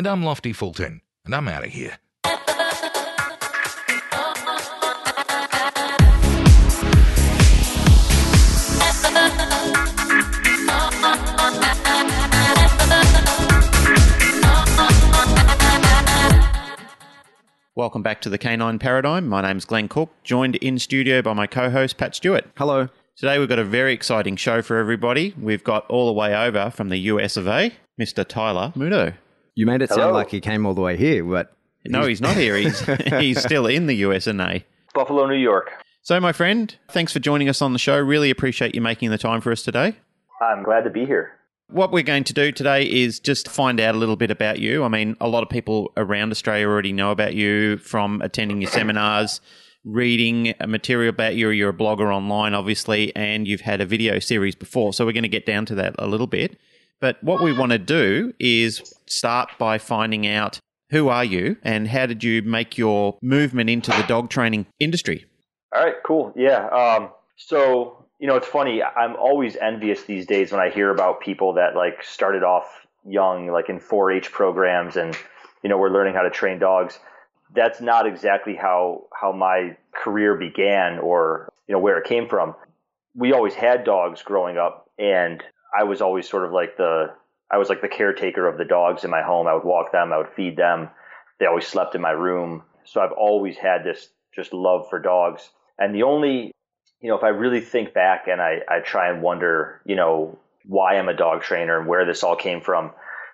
And I'm Lofty Fulton, and I'm out of here. Welcome back to the Canine Paradigm. My name's Glenn Cook, joined in studio by my co host, Pat Stewart. Hello. Today we've got a very exciting show for everybody. We've got all the way over from the US of A, Mr. Tyler Muto. You made it Hello. sound like he came all the way here, but No, he's not here. He's, he's still in the US and A. Buffalo, New York. So, my friend, thanks for joining us on the show. Really appreciate you making the time for us today. I'm glad to be here. What we're going to do today is just find out a little bit about you. I mean, a lot of people around Australia already know about you from attending your seminars, reading material about you. You're a blogger online, obviously, and you've had a video series before. So we're going to get down to that a little bit. But what we want to do is start by finding out who are you and how did you make your movement into the dog training industry? All right, cool. Yeah. Um, so, you know, it's funny. I'm always envious these days when I hear about people that like started off young, like in 4 H programs and, you know, we're learning how to train dogs. That's not exactly how, how my career began or, you know, where it came from. We always had dogs growing up and I was always sort of like the, I was like the caretaker of the dogs in my home. I would walk them, I would feed them. They always slept in my room. So I've always had this just love for dogs. And the only, you know, if I really think back and I, I try and wonder, you know, why I'm a dog trainer and where this all came from,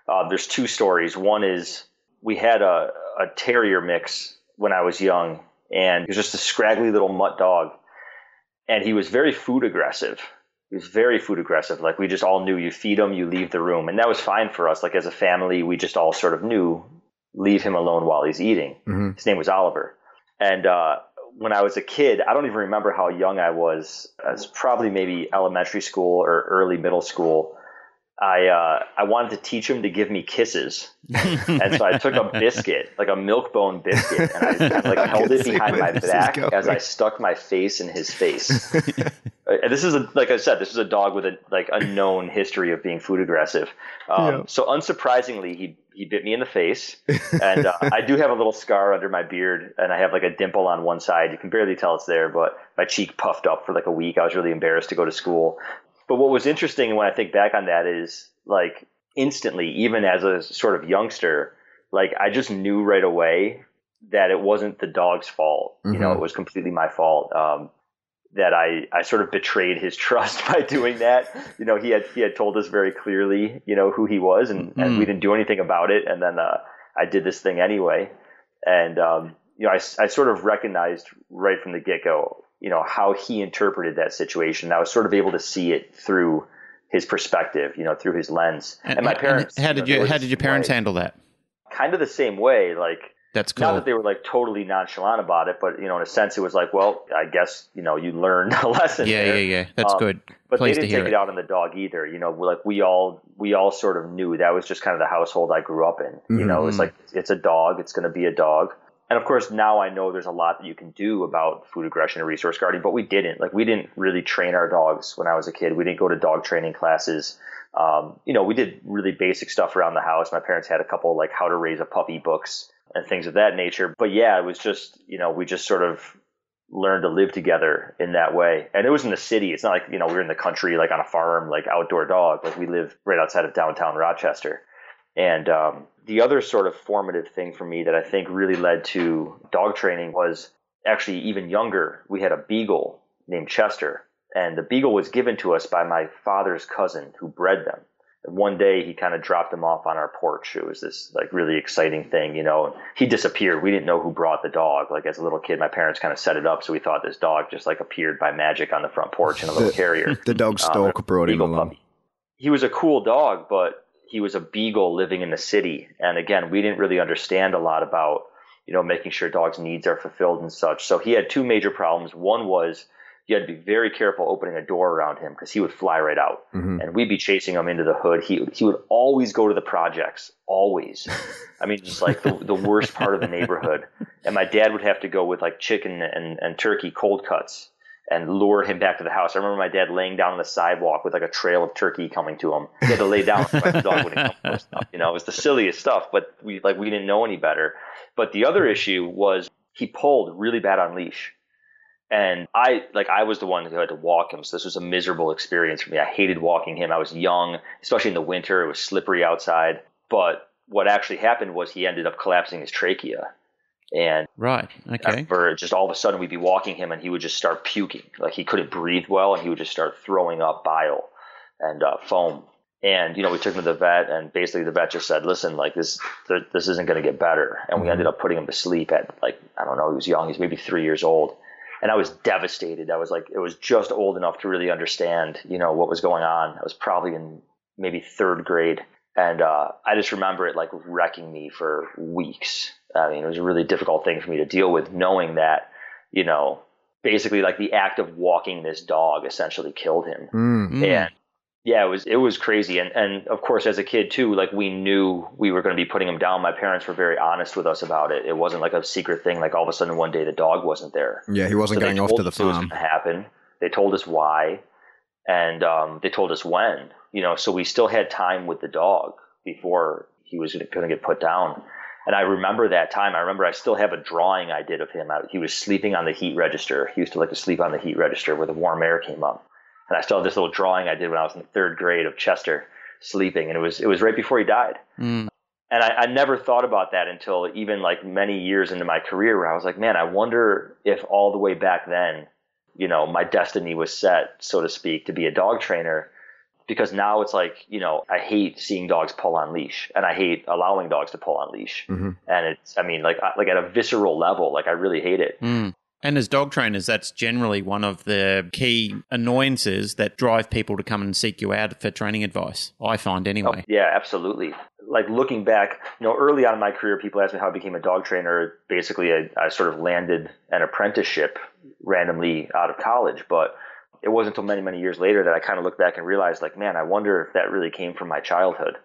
uh, there's two stories. One is we had a, a terrier mix when I was young, and he was just a scraggly little mutt dog. And he was very food aggressive. He was very food aggressive. Like we just all knew you feed him, you leave the room. And that was fine for us. Like as a family, we just all sort of knew leave him alone while he's eating. Mhm. His name was Oliver. And uh, when I was a kid, I don't even remember how young I was. I was probably maybe elementary school or early middle school. I uh, I wanted to teach him to give me kisses, and so I took a biscuit, like a milk bone biscuit, and I of like held it behind my back as I stuck my face in his face. Uh, and this is a, like I said, this is a dog with a like a known history of being food aggressive. Um, Yeah. So unsurprisingly, he he bit me in the face, and uh, I do have a little scar under my beard, and I have like a dimple on one side. You can barely tell it's there, but my cheek puffed up for like a week. I was really embarrassed to go to school. But what was interesting when I think back on that is like instantly, even as a sort of youngster, like I just knew right away that it wasn't the dog's fault. You know, Mhm. it was completely my fault. Um, that I, I sort of betrayed his trust by doing that. You know, he had he had told us very clearly, you know, who he was, and, and Mm. we didn't do anything about it. And then uh, I did this thing anyway, and um, you know, I, I sort of recognized right from the get go, you know, how he interpreted that situation. I was sort of able to see it through his perspective, you know, through his lens. And, my parents, how did know, you how did your parents way. handle that? Kind of the same way, like That's cool. not that they were like totally nonchalant about it, but you know, in a sense, it was like, well, I guess you know, you learned a lesson. Yeah, there. yeah, yeah. That's Um, good. But Pleased they didn't take it. it. out on the dog either. You know, like we all we all sort of knew that was just kind of the household I grew up in. You know, it's Mhm. like it's a dog, it's going to be a dog. And of course, now I know there's a lot that you can do about food aggression and resource guarding, but we didn't. Like we didn't really train our dogs when I was a kid. We didn't go to dog training classes. Um, you know, we did really basic stuff around the house. My parents had a couple like how to raise a puppy books and things of that nature. But yeah, it was just you know we just sort of learned to live together in that way. And it was in the city. It's not like, you know, we were in the country, like on a farm, like outdoor dog. Like we live right outside of downtown Rochester. And um, the other sort of formative thing for me that I think really led to dog training was actually even younger. We had a beagle named Chester. And the beagle was given to us by my father's cousin who bred them. One day he kind of dropped him off on our porch. It was this like really exciting thing, you know. He disappeared. We didn't know who brought the dog. Like as a little kid, my parents kind of set it up, so we thought this dog just like appeared by magic on the front porch in a little The- carrier. The dog Um, brought him along. puppy. He was a cool dog, but he was a beagle living in the city. And again, we didn't really understand a lot about, you know, making sure dogs' needs are fulfilled and such. So he had two major problems. One was you had to be very careful opening a door around him because he would fly right out, Mhm. and we'd be chasing him into the hood. He he would always go to the projects, always. I mean, just like the, the worst part of the neighborhood. And my dad would have to go with like chicken and, and turkey cold cuts and lure him back to the house. I remember my dad laying down on the sidewalk with like a trail of turkey coming to him. He had to lay down so the dog wouldn't come close enough. You know, it was the silliest stuff, but we like we didn't know any better. But the other issue was he pulled really bad on leash. And I like I was the one who had to walk him, so this was a miserable experience for me. I hated walking him. I was young, especially in the winter. It was slippery outside. But what actually happened was he ended up collapsing his trachea. And Right. Okay. for just all of a sudden we'd be walking him and he would just start puking like he couldn't breathe well and he would just start throwing up bile and uh, foam and you know we took him to the vet and basically the vet just said listen like this th- this isn't going to get better and we ended up putting him to sleep at like i don't know he was young he's maybe three years old and i was devastated i was like it was just old enough to really understand you know what was going on i was probably in maybe third grade and uh, I just remember it like wrecking me for weeks. I mean, it was a really difficult thing for me to deal with, knowing that, you know, basically like the act of walking this dog essentially killed him. Mm. Mm. And yeah, it was it was crazy. And and of course, as a kid too, like we knew we were going to be putting him down. My parents were very honest with us about it. It wasn't like a secret thing. Like all of a sudden one day the dog wasn't there. Yeah, he wasn't So going off to the it farm. gonna happen. They told us why, and um, they told us when. You know, so we still had time with the dog before he was going to get put down. And I remember that time. I remember I still have a drawing I did of him. He was sleeping on the heat register. He used to like to sleep on the heat register where the warm air came up. And I still have this little drawing I did when I was in third grade of Chester sleeping, and it was it was right before he died. Mm. And I, I never thought about that until even like many years into my career, where I was like, man, I wonder if all the way back then, you know, my destiny was set, so to speak, to be a dog trainer. Because now it's like, you know, I hate seeing dogs pull on leash, and I hate allowing dogs to pull on leash. Mhm. And it's, I mean, like, like at a visceral level, like I really hate it. Mm. And as dog trainers, that's generally one of the key annoyances that drive people to come and seek you out for training advice. I find anyway. Oh, yeah, absolutely. Like looking back, you know, early on in my career, people asked me how I became a dog trainer. Basically, I, I sort of landed an apprenticeship randomly out of college, but it wasn't until many, many years later that I kind of looked back and realized, like, man, I wonder if that really came from my childhood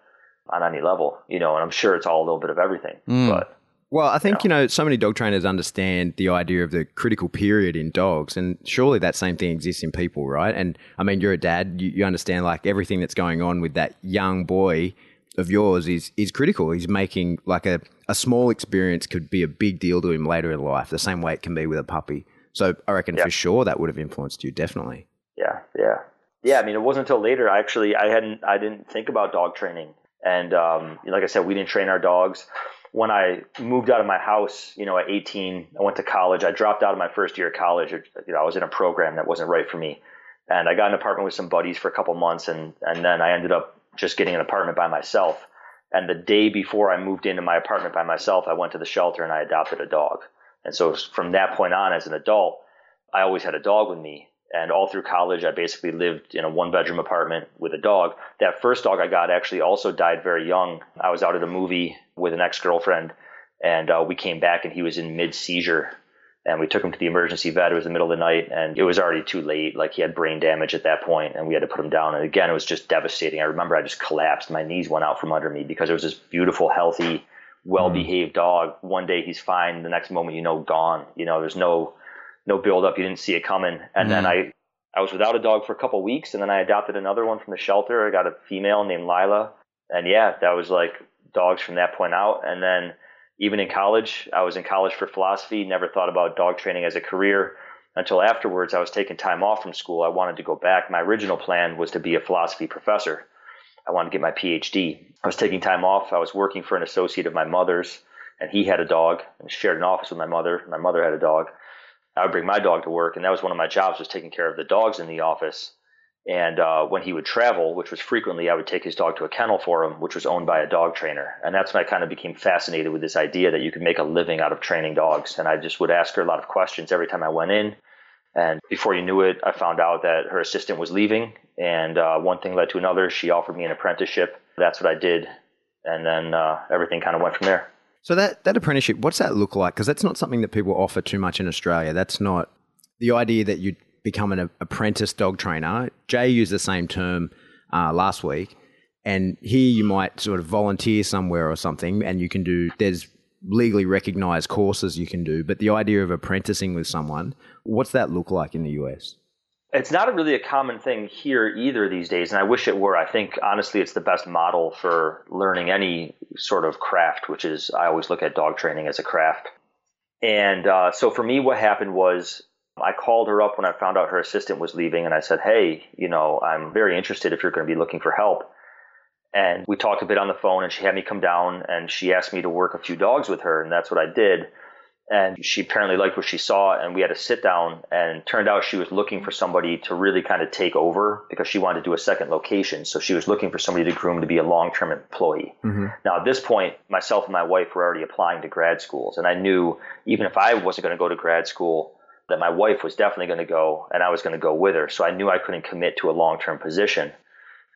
on any level, you know, and I'm sure it's all a little bit of everything, Mm. but Well, I think, you know, so many dog trainers understand the idea of the critical period in dogs, and surely that same thing exists in people, right? And I mean, you're a dad, you, you understand like everything that's going on with that young boy of yours is is critical. He's making like a, a small experience could be a big deal to him later in life, the same way it can be with a puppy. So I reckon Yeah. for sure that would have influenced you, definitely. Yeah, yeah, yeah. I mean, it wasn't until later. I actually, I hadn't, I didn't think about dog training, and um, like I said, we didn't train our dogs. When I moved out of my house, you know, at 18, I went to college. I dropped out of my first year of college. You know, I was in a program that wasn't right for me, and I got an apartment with some buddies for a couple months, and and then I ended up just getting an apartment by myself. And the day before I moved into my apartment by myself, I went to the shelter and I adopted a dog. And so from that point on, as an adult, I always had a dog with me. And all through college, I basically lived in a one bedroom apartment with a dog. That first dog I got actually also died very young. I was out at a movie with an ex girlfriend, and uh, we came back and he was in mid seizure. And we took him to the emergency vet. It was the middle of the night, and it was already too late. Like he had brain damage at that point, and we had to put him down. And again, it was just devastating. I remember I just collapsed. My knees went out from under me because it was this beautiful, healthy, well behaved dog. One day he's fine, the next moment you know gone. You know, there's no no build up. You didn't see it coming. And then I I was without a dog for a couple weeks, and then I adopted another one from the shelter. I got a female named Lila, and yeah, that was like dogs from that point out. And then even in college, I was in college for philosophy. Never thought about dog training as a career until afterwards. I was taking time off from school. I wanted to go back. My original plan was to be a philosophy professor. I wanted to get my PhD. I was taking time off. I was working for an associate of my mother's, and he had a dog and shared an office with my mother. My mother had a dog. I would bring my dog to work, and that was one of my jobs was taking care of the dogs in the office. And uh, when he would travel, which was frequently, I would take his dog to a kennel for him, which was owned by a dog trainer. And that's when I kind of became fascinated with this idea that you could make a living out of training dogs. And I just would ask her a lot of questions every time I went in. And before you knew it, I found out that her assistant was leaving. And uh, one thing led to another. She offered me an apprenticeship that's what I did. And then uh, everything kind of went from there. So that that apprenticeship, what's that look like? Because that's not something that people offer too much in Australia. That's not the idea that you become an apprentice dog trainer. Jay used the same term uh, last week, and here you might sort of volunteer somewhere or something, and you can do. There's legally recognized courses you can do, but the idea of apprenticing with someone, what's that look like in the US? It's not really a common thing here either these days, and I wish it were. I think honestly, it's the best model for learning any sort of craft, which is I always look at dog training as a craft. And uh, so for me, what happened was I called her up when I found out her assistant was leaving, and I said, "Hey, you know, I'm very interested if you're going to be looking for help." And we talked a bit on the phone, and she had me come down, and she asked me to work a few dogs with her, and that's what I did and she apparently liked what she saw and we had a sit down and turned out she was looking for somebody to really kind of take over because she wanted to do a second location so she was looking for somebody to groom to be a long-term employee mm-hmm. now at this point myself and my wife were already applying to grad schools and i knew even if i wasn't going to go to grad school that my wife was definitely going to go and i was going to go with her so i knew i couldn't commit to a long-term position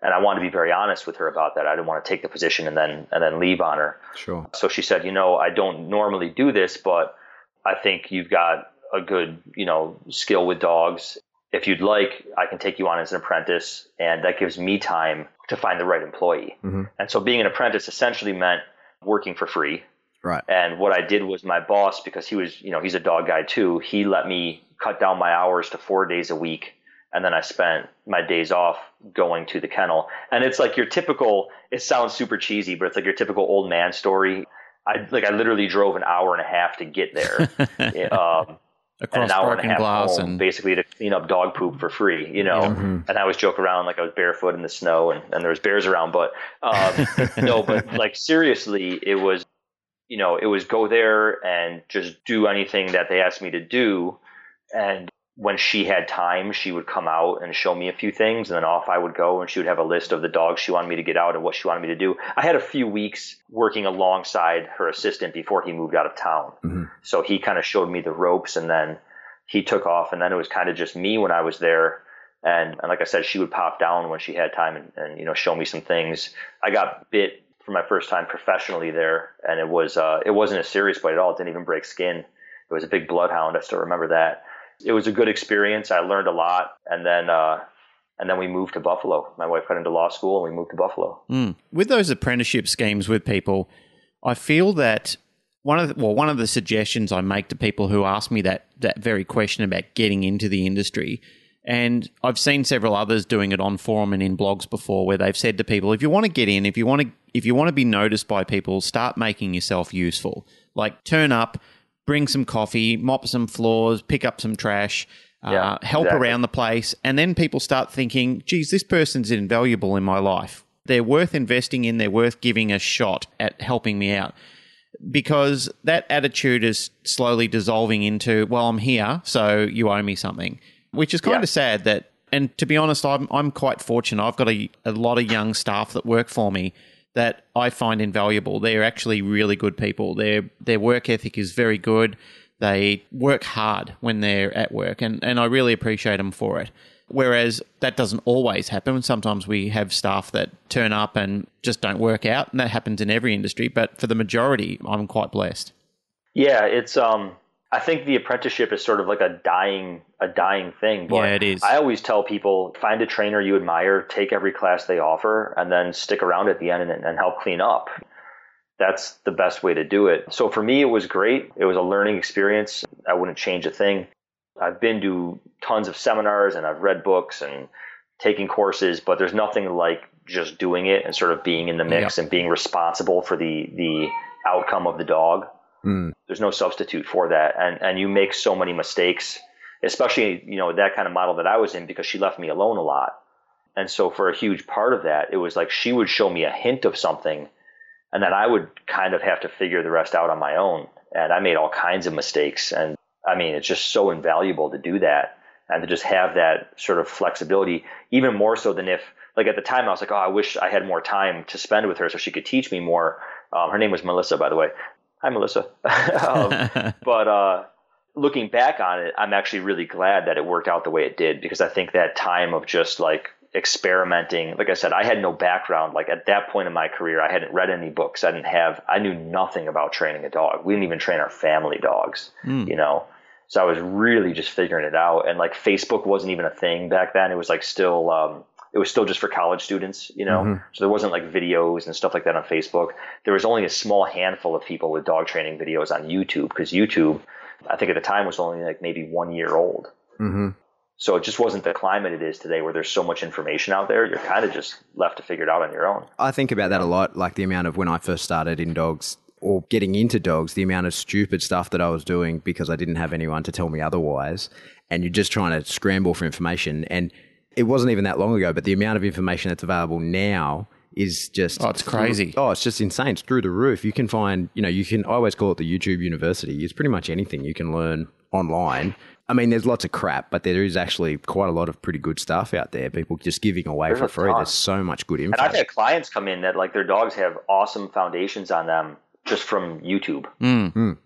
and I wanted to be very honest with her about that. I didn't want to take the position and then and then leave on her. Sure. So she said, you know, I don't normally do this, but I think you've got a good, you know, skill with dogs. If you'd like, I can take you on as an apprentice, and that gives me time to find the right employee. Mm-hmm. And so being an apprentice essentially meant working for free. Right. And what I did was my boss, because he was, you know, he's a dog guy too, he let me cut down my hours to four days a week and then I spent my days off going to the kennel. And it's like your typical. It sounds super cheesy, but it's like your typical old man story. I like I literally drove an hour and a half to get there. um, Across an hour and a half glass home, and basically to clean up dog poop for free, you know. Mm-hmm. And I always joke around like I was barefoot in the snow and, and there was bears around, but um, no, but like seriously, it was, you know, it was go there and just do anything that they asked me to do, and when she had time, she would come out and show me a few things, and then off I would go, and she would have a list of the dogs she wanted me to get out and what she wanted me to do. I had a few weeks working alongside her assistant before he moved out of town, mm-hmm. so he kind of showed me the ropes, and then he took off, and then it was kind of just me when I was there. And, and like I said, she would pop down when she had time and, and you know show me some things. I got bit for my first time professionally there, and it was uh, it wasn't a serious bite at all. It didn't even break skin. It was a big bloodhound. I still remember that it was a good experience. I learned a lot, and then uh, and then we moved to Buffalo. My wife got into law school, and we moved to Buffalo. Mm. With those apprenticeship schemes with people, I feel that one of the, well, one of the suggestions I make to people who ask me that that very question about getting into the industry. And I've seen several others doing it on forum and in blogs before where they've said to people, if you want to get in, if you want to if you want to be noticed by people, start making yourself useful. Like turn up, bring some coffee, mop some floors, pick up some trash, uh, help exactly. around the place. And then people start thinking, geez, this person's invaluable in my life. They're worth investing in, they're worth giving a shot at helping me out. Because that attitude is slowly dissolving into, well, I'm here, so you owe me something, which is kind yeah. of sad that. And to be honest, I'm, I'm quite fortunate. I've got a, a lot of young staff that work for me that I find invaluable. They're actually really good people. Their their work ethic is very good. They work hard when they're at work, and, and I really appreciate them for it. Whereas that doesn't always happen. Sometimes we have staff that turn up and just don't work out, and that happens in every industry. But for the majority, I'm quite blessed. Yeah, it's um, I think the apprenticeship is sort of like a dying a dying thing. But yeah, it is. I always tell people find a trainer you admire, take every class they offer, and then stick around at the end and, and help clean up. That's the best way to do it. So for me, it was great. It was a learning experience. I wouldn't change a thing. I've been to tons of seminars and I've read books and taking courses, but there's nothing like just doing it and sort of being in the mix and being responsible for the the outcome of the dog. Mm. There's no substitute for that, and and you make so many mistakes, especially you know that kind of model that I was in because she left me alone a lot, and so for a huge part of that, it was like she would show me a hint of something, and then I would kind of have to figure the rest out on my own, and I made all kinds of mistakes, and I mean it's just so invaluable to do that and to just have that sort of flexibility, even more so than if like at the time I was like, oh, I wish I had more time to spend with her so she could teach me more. Um, her name was Melissa, by the way. Hi, Melissa. um, but uh, looking back on it, I'm actually really glad that it worked out the way it did because I think that time of just like experimenting. Like I said, I had no background. Like at that point in my career, I hadn't read any books. I didn't have, I knew nothing about training a dog. We didn't even train our family dogs, Mm. you know? So I was really just figuring it out. And like Facebook wasn't even a thing back then. It was like still, um, it was still just for college students, you know? Mhm. So there wasn't like videos and stuff like that on Facebook. There was only a small handful of people with dog training videos on YouTube because YouTube, I think at the time was only like maybe one year old. hmm So it just wasn't the climate it is today where there's so much information out there. You're kind of just left to figure it out on your own. I think about that a lot, like the amount of when I first started in dogs or getting into dogs, the amount of stupid stuff that I was doing because I didn't have anyone to tell me otherwise. And you're just trying to scramble for information. And it wasn't even that long ago, but the amount of information that's available now is just Oh, it's crazy. Oh, it's just insane. It's through the roof. You can find, you know, you can I always call it the YouTube university. It's pretty much anything you can learn online. I mean, there's lots of crap, but there is actually quite a lot of pretty good stuff out there. People just giving away There's for free. ton. There's so much good info. And I've had clients come in that like their dogs have awesome foundations on them just from YouTube. Mm.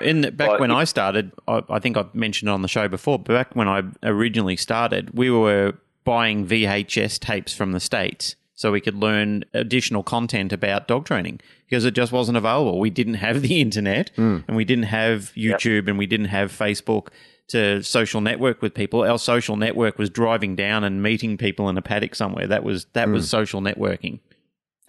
In the, back when I started, I, I think I've mentioned it on the show before. But back when I originally started, we were buying VHS tapes from the states so we could learn additional content about dog training because it just wasn't available. We didn't have the internet, hmm. and we didn't have YouTube, and we didn't have Facebook to social network with people. Our social network was driving down and meeting people in a paddock somewhere. That was that was hmm. social networking.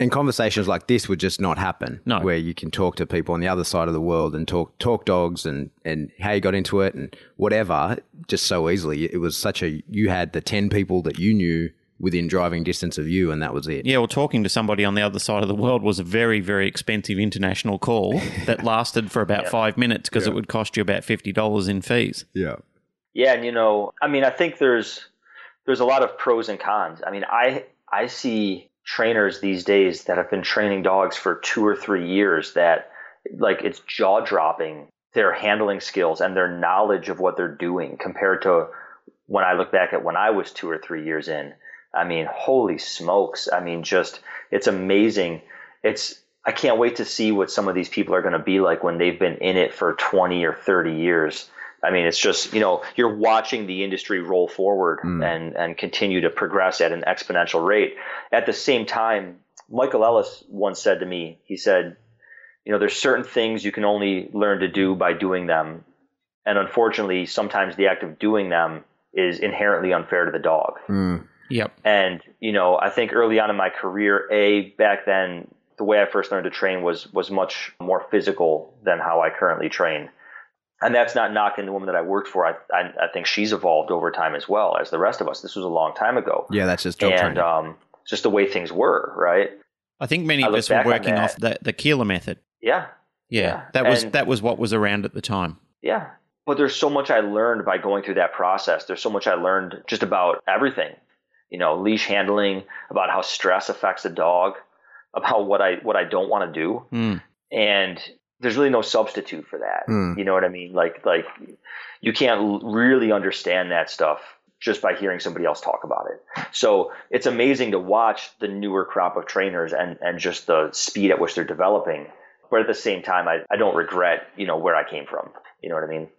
And conversations like this would just not happen. No. Where you can talk to people on the other side of the world and talk talk dogs and, and how you got into it and whatever, just so easily. It was such a you had the ten people that you knew within driving distance of you and that was it. Yeah, well, talking to somebody on the other side of the world was a very, very expensive international call that lasted for about five minutes because it would cost you about fifty dollars in fees. Yeah. Yeah, and you know, I mean, I think there's there's a lot of pros and cons. I mean, I I see trainers these days that have been training dogs for two or three years that like it's jaw dropping their handling skills and their knowledge of what they're doing compared to when I look back at when I was two or three years in. I mean, holy smokes. I mean, just it's amazing. It's I can't wait to see what some of these people are going to be like when they've been in it for 20 or 30 years. I mean, it's just, you know, you're watching the industry roll forward and, and continue to progress at an exponential rate. At the same time, Michael Ellis once said to me, he said, you know, there's certain things you can only learn to do by doing them. And unfortunately, sometimes the act of doing them is inherently unfair to the dog. Mm. Yep. And you know, I think early on in my career, a back then the way I first learned to train was was much more physical than how I currently train. And that's not knocking the woman that I worked for. I, I I think she's evolved over time as well as the rest of us. This was a long time ago, Yeah, that's just dog and um, just the way things were, right? I think many I of us were working that. off the, the Koehler method. Yeah, Yeah, Yeah, that was and- that was what was around at the time. Yeah. But there's so much I learned by going through that process. There's so much I learned just about everything. You know, leash handling, about how stress affects a dog, about what I what I don't want to do. Mm. And there's really no substitute for that. Mm. You know what I mean? Like like you can't really understand that stuff just by hearing somebody else talk about it. So it's amazing to watch the newer crop of trainers and, and just the speed at which they're developing. But at the same time, I, I don't regret, you know, where I came from. You know what I mean?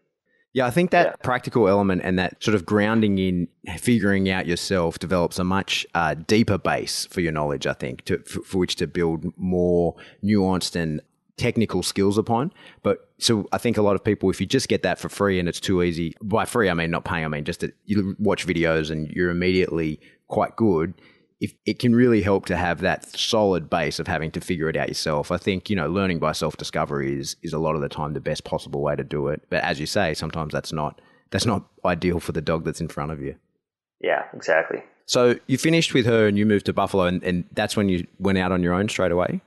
Yeah, I think that Yeah. practical element and that sort of grounding in figuring out yourself develops a much uh, deeper base for your knowledge. I think to, for, for which to build more nuanced and technical skills upon. But so I think a lot of people, if you just get that for free and it's too easy, by free I mean not paying, I mean just that you watch videos and you're immediately quite good. If it can really help to have that solid base of having to figure it out yourself. I think you know learning by self discovery is is a lot of the time the best possible way to do it. But as you say, sometimes that's not that's not ideal for the dog that's in front of you. Yeah, exactly. So you finished with her and you moved to Buffalo, and, and that's when you went out on your own straight away.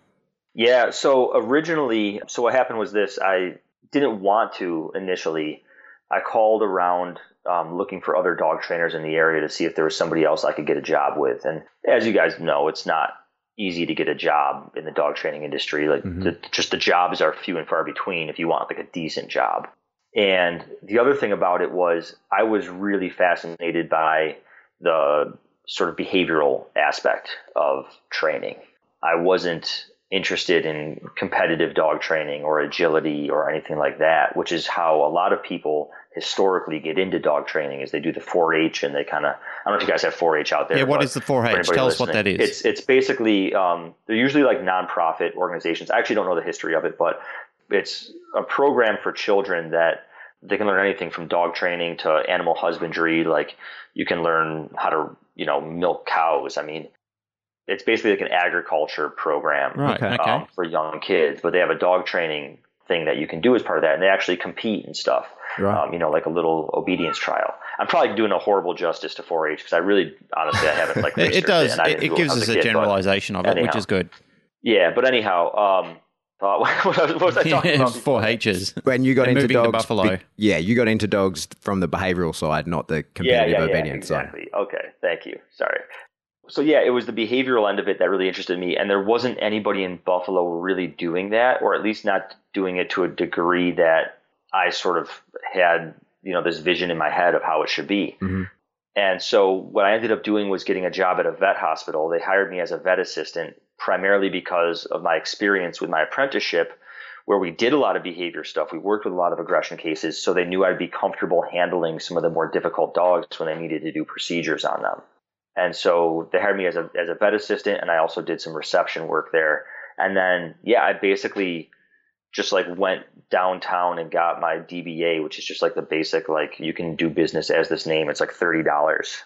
Yeah. So originally, so what happened was this: I didn't want to initially. I called around um, looking for other dog trainers in the area to see if there was somebody else I could get a job with. And as you guys know, it's not easy to get a job in the dog training industry. Like Mhm. the, just the jobs are few and far between if you want like a decent job. And the other thing about it was I was really fascinated by the sort of behavioral aspect of training. I wasn't interested in competitive dog training or agility or anything like that, which is how a lot of people historically get into dog training is they do the 4-H and they kind of I don't know if you guys have 4-H out there. Yeah, what is the 4-H? Tell us what that is. It's it's basically um, they're usually like nonprofit organizations. I actually don't know the history of it, but it's a program for children that they can learn anything from dog training to animal husbandry. Like you can learn how to you know milk cows. I mean, it's basically like an agriculture program right, um, okay. for young kids, but they have a dog training thing that you can do as part of that, and they actually compete and stuff. Right. Um, you know, like a little obedience trial. I'm probably doing a horrible justice to 4-H because I really, honestly, I haven't like. it it does. It, it gives us a kid, generalization of it, anyhow. which is good. Yeah, but anyhow, um, uh, what was I talking yeah, about? Four H's. When you got into dogs, Buffalo. Be, yeah, you got into dogs from the behavioural side, not the competitive yeah, yeah, obedience yeah, exactly. side. Okay, thank you. Sorry so yeah, it was the behavioral end of it that really interested me, and there wasn't anybody in Buffalo really doing that, or at least not doing it to a degree that I sort of had, you know, this vision in my head of how it should be. Mm-hmm. And so what I ended up doing was getting a job at a vet hospital. They hired me as a vet assistant primarily because of my experience with my apprenticeship where we did a lot of behavior stuff. We worked with a lot of aggression cases, so they knew I'd be comfortable handling some of the more difficult dogs when they needed to do procedures on them. And so they hired me as a as a vet assistant, and I also did some reception work there. And then yeah, I basically just like went downtown and got my DBA, which is just like the basic like you can do business as this name. It's like thirty dollars,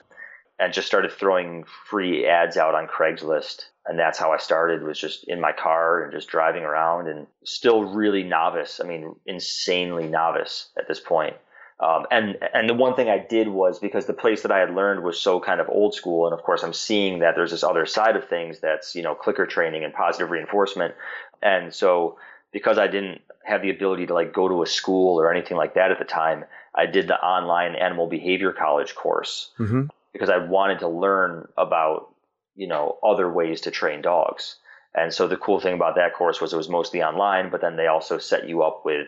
and just started throwing free ads out on Craigslist. And that's how I started was just in my car and just driving around and still really novice. I mean, insanely novice at this point. Um, and and the one thing I did was because the place that I had learned was so kind of old school, and of course I'm seeing that there's this other side of things that's you know clicker training and positive reinforcement, and so because I didn't have the ability to like go to a school or anything like that at the time, I did the online animal behavior college course mm-hmm. because I wanted to learn about you know other ways to train dogs. And so the cool thing about that course was it was mostly online, but then they also set you up with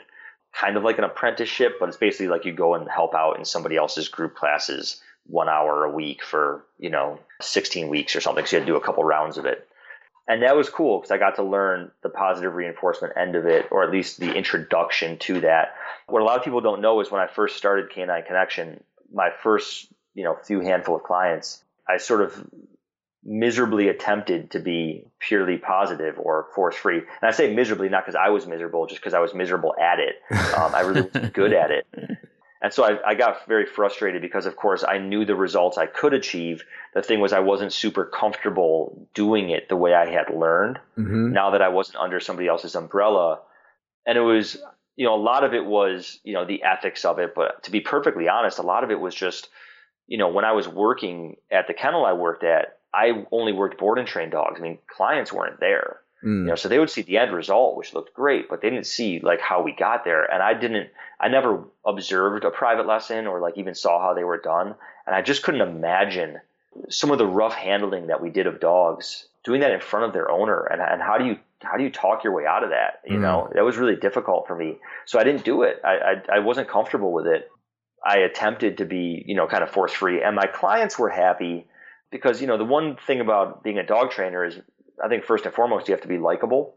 kind of like an apprenticeship, but it's basically like you go and help out in somebody else's group classes one hour a week for, you know, 16 weeks or something. So you had to do a couple rounds of it. And that was cool because I got to learn the positive reinforcement end of it, or at least the introduction to that. What a lot of people don't know is when I first started K9 Connection, my first, you know, few handful of clients, I sort of miserably attempted to be purely positive or force free. And I say miserably not because I was miserable, just because I was miserable at it. Um, I really was good at it. And so I, I, got very frustrated because, of course, I knew the results I could achieve. The thing was, I wasn't super comfortable doing it the way I had learned. Mm-hmm. Now that I wasn't under somebody else's umbrella, and it was, you know, a lot of it was, you know, the ethics of it. But to be perfectly honest, a lot of it was just, you know, when I was working at the kennel I worked at, I only worked board and trained dogs. I mean, clients weren't there. Mm. You know, so they would see the end result, which looked great, but they didn't see like how we got there. And I didn't, I never observed a private lesson or like even saw how they were done. And I just couldn't imagine some of the rough handling that we did of dogs, doing that in front of their owner. And, and how do you, how do you talk your way out of that? You mm. know, that was really difficult for me. So I didn't do it. I, I, I wasn't comfortable with it. I attempted to be, you know, kind of force free and my clients were happy because you know the one thing about being a dog trainer is I think first and foremost you have to be likable,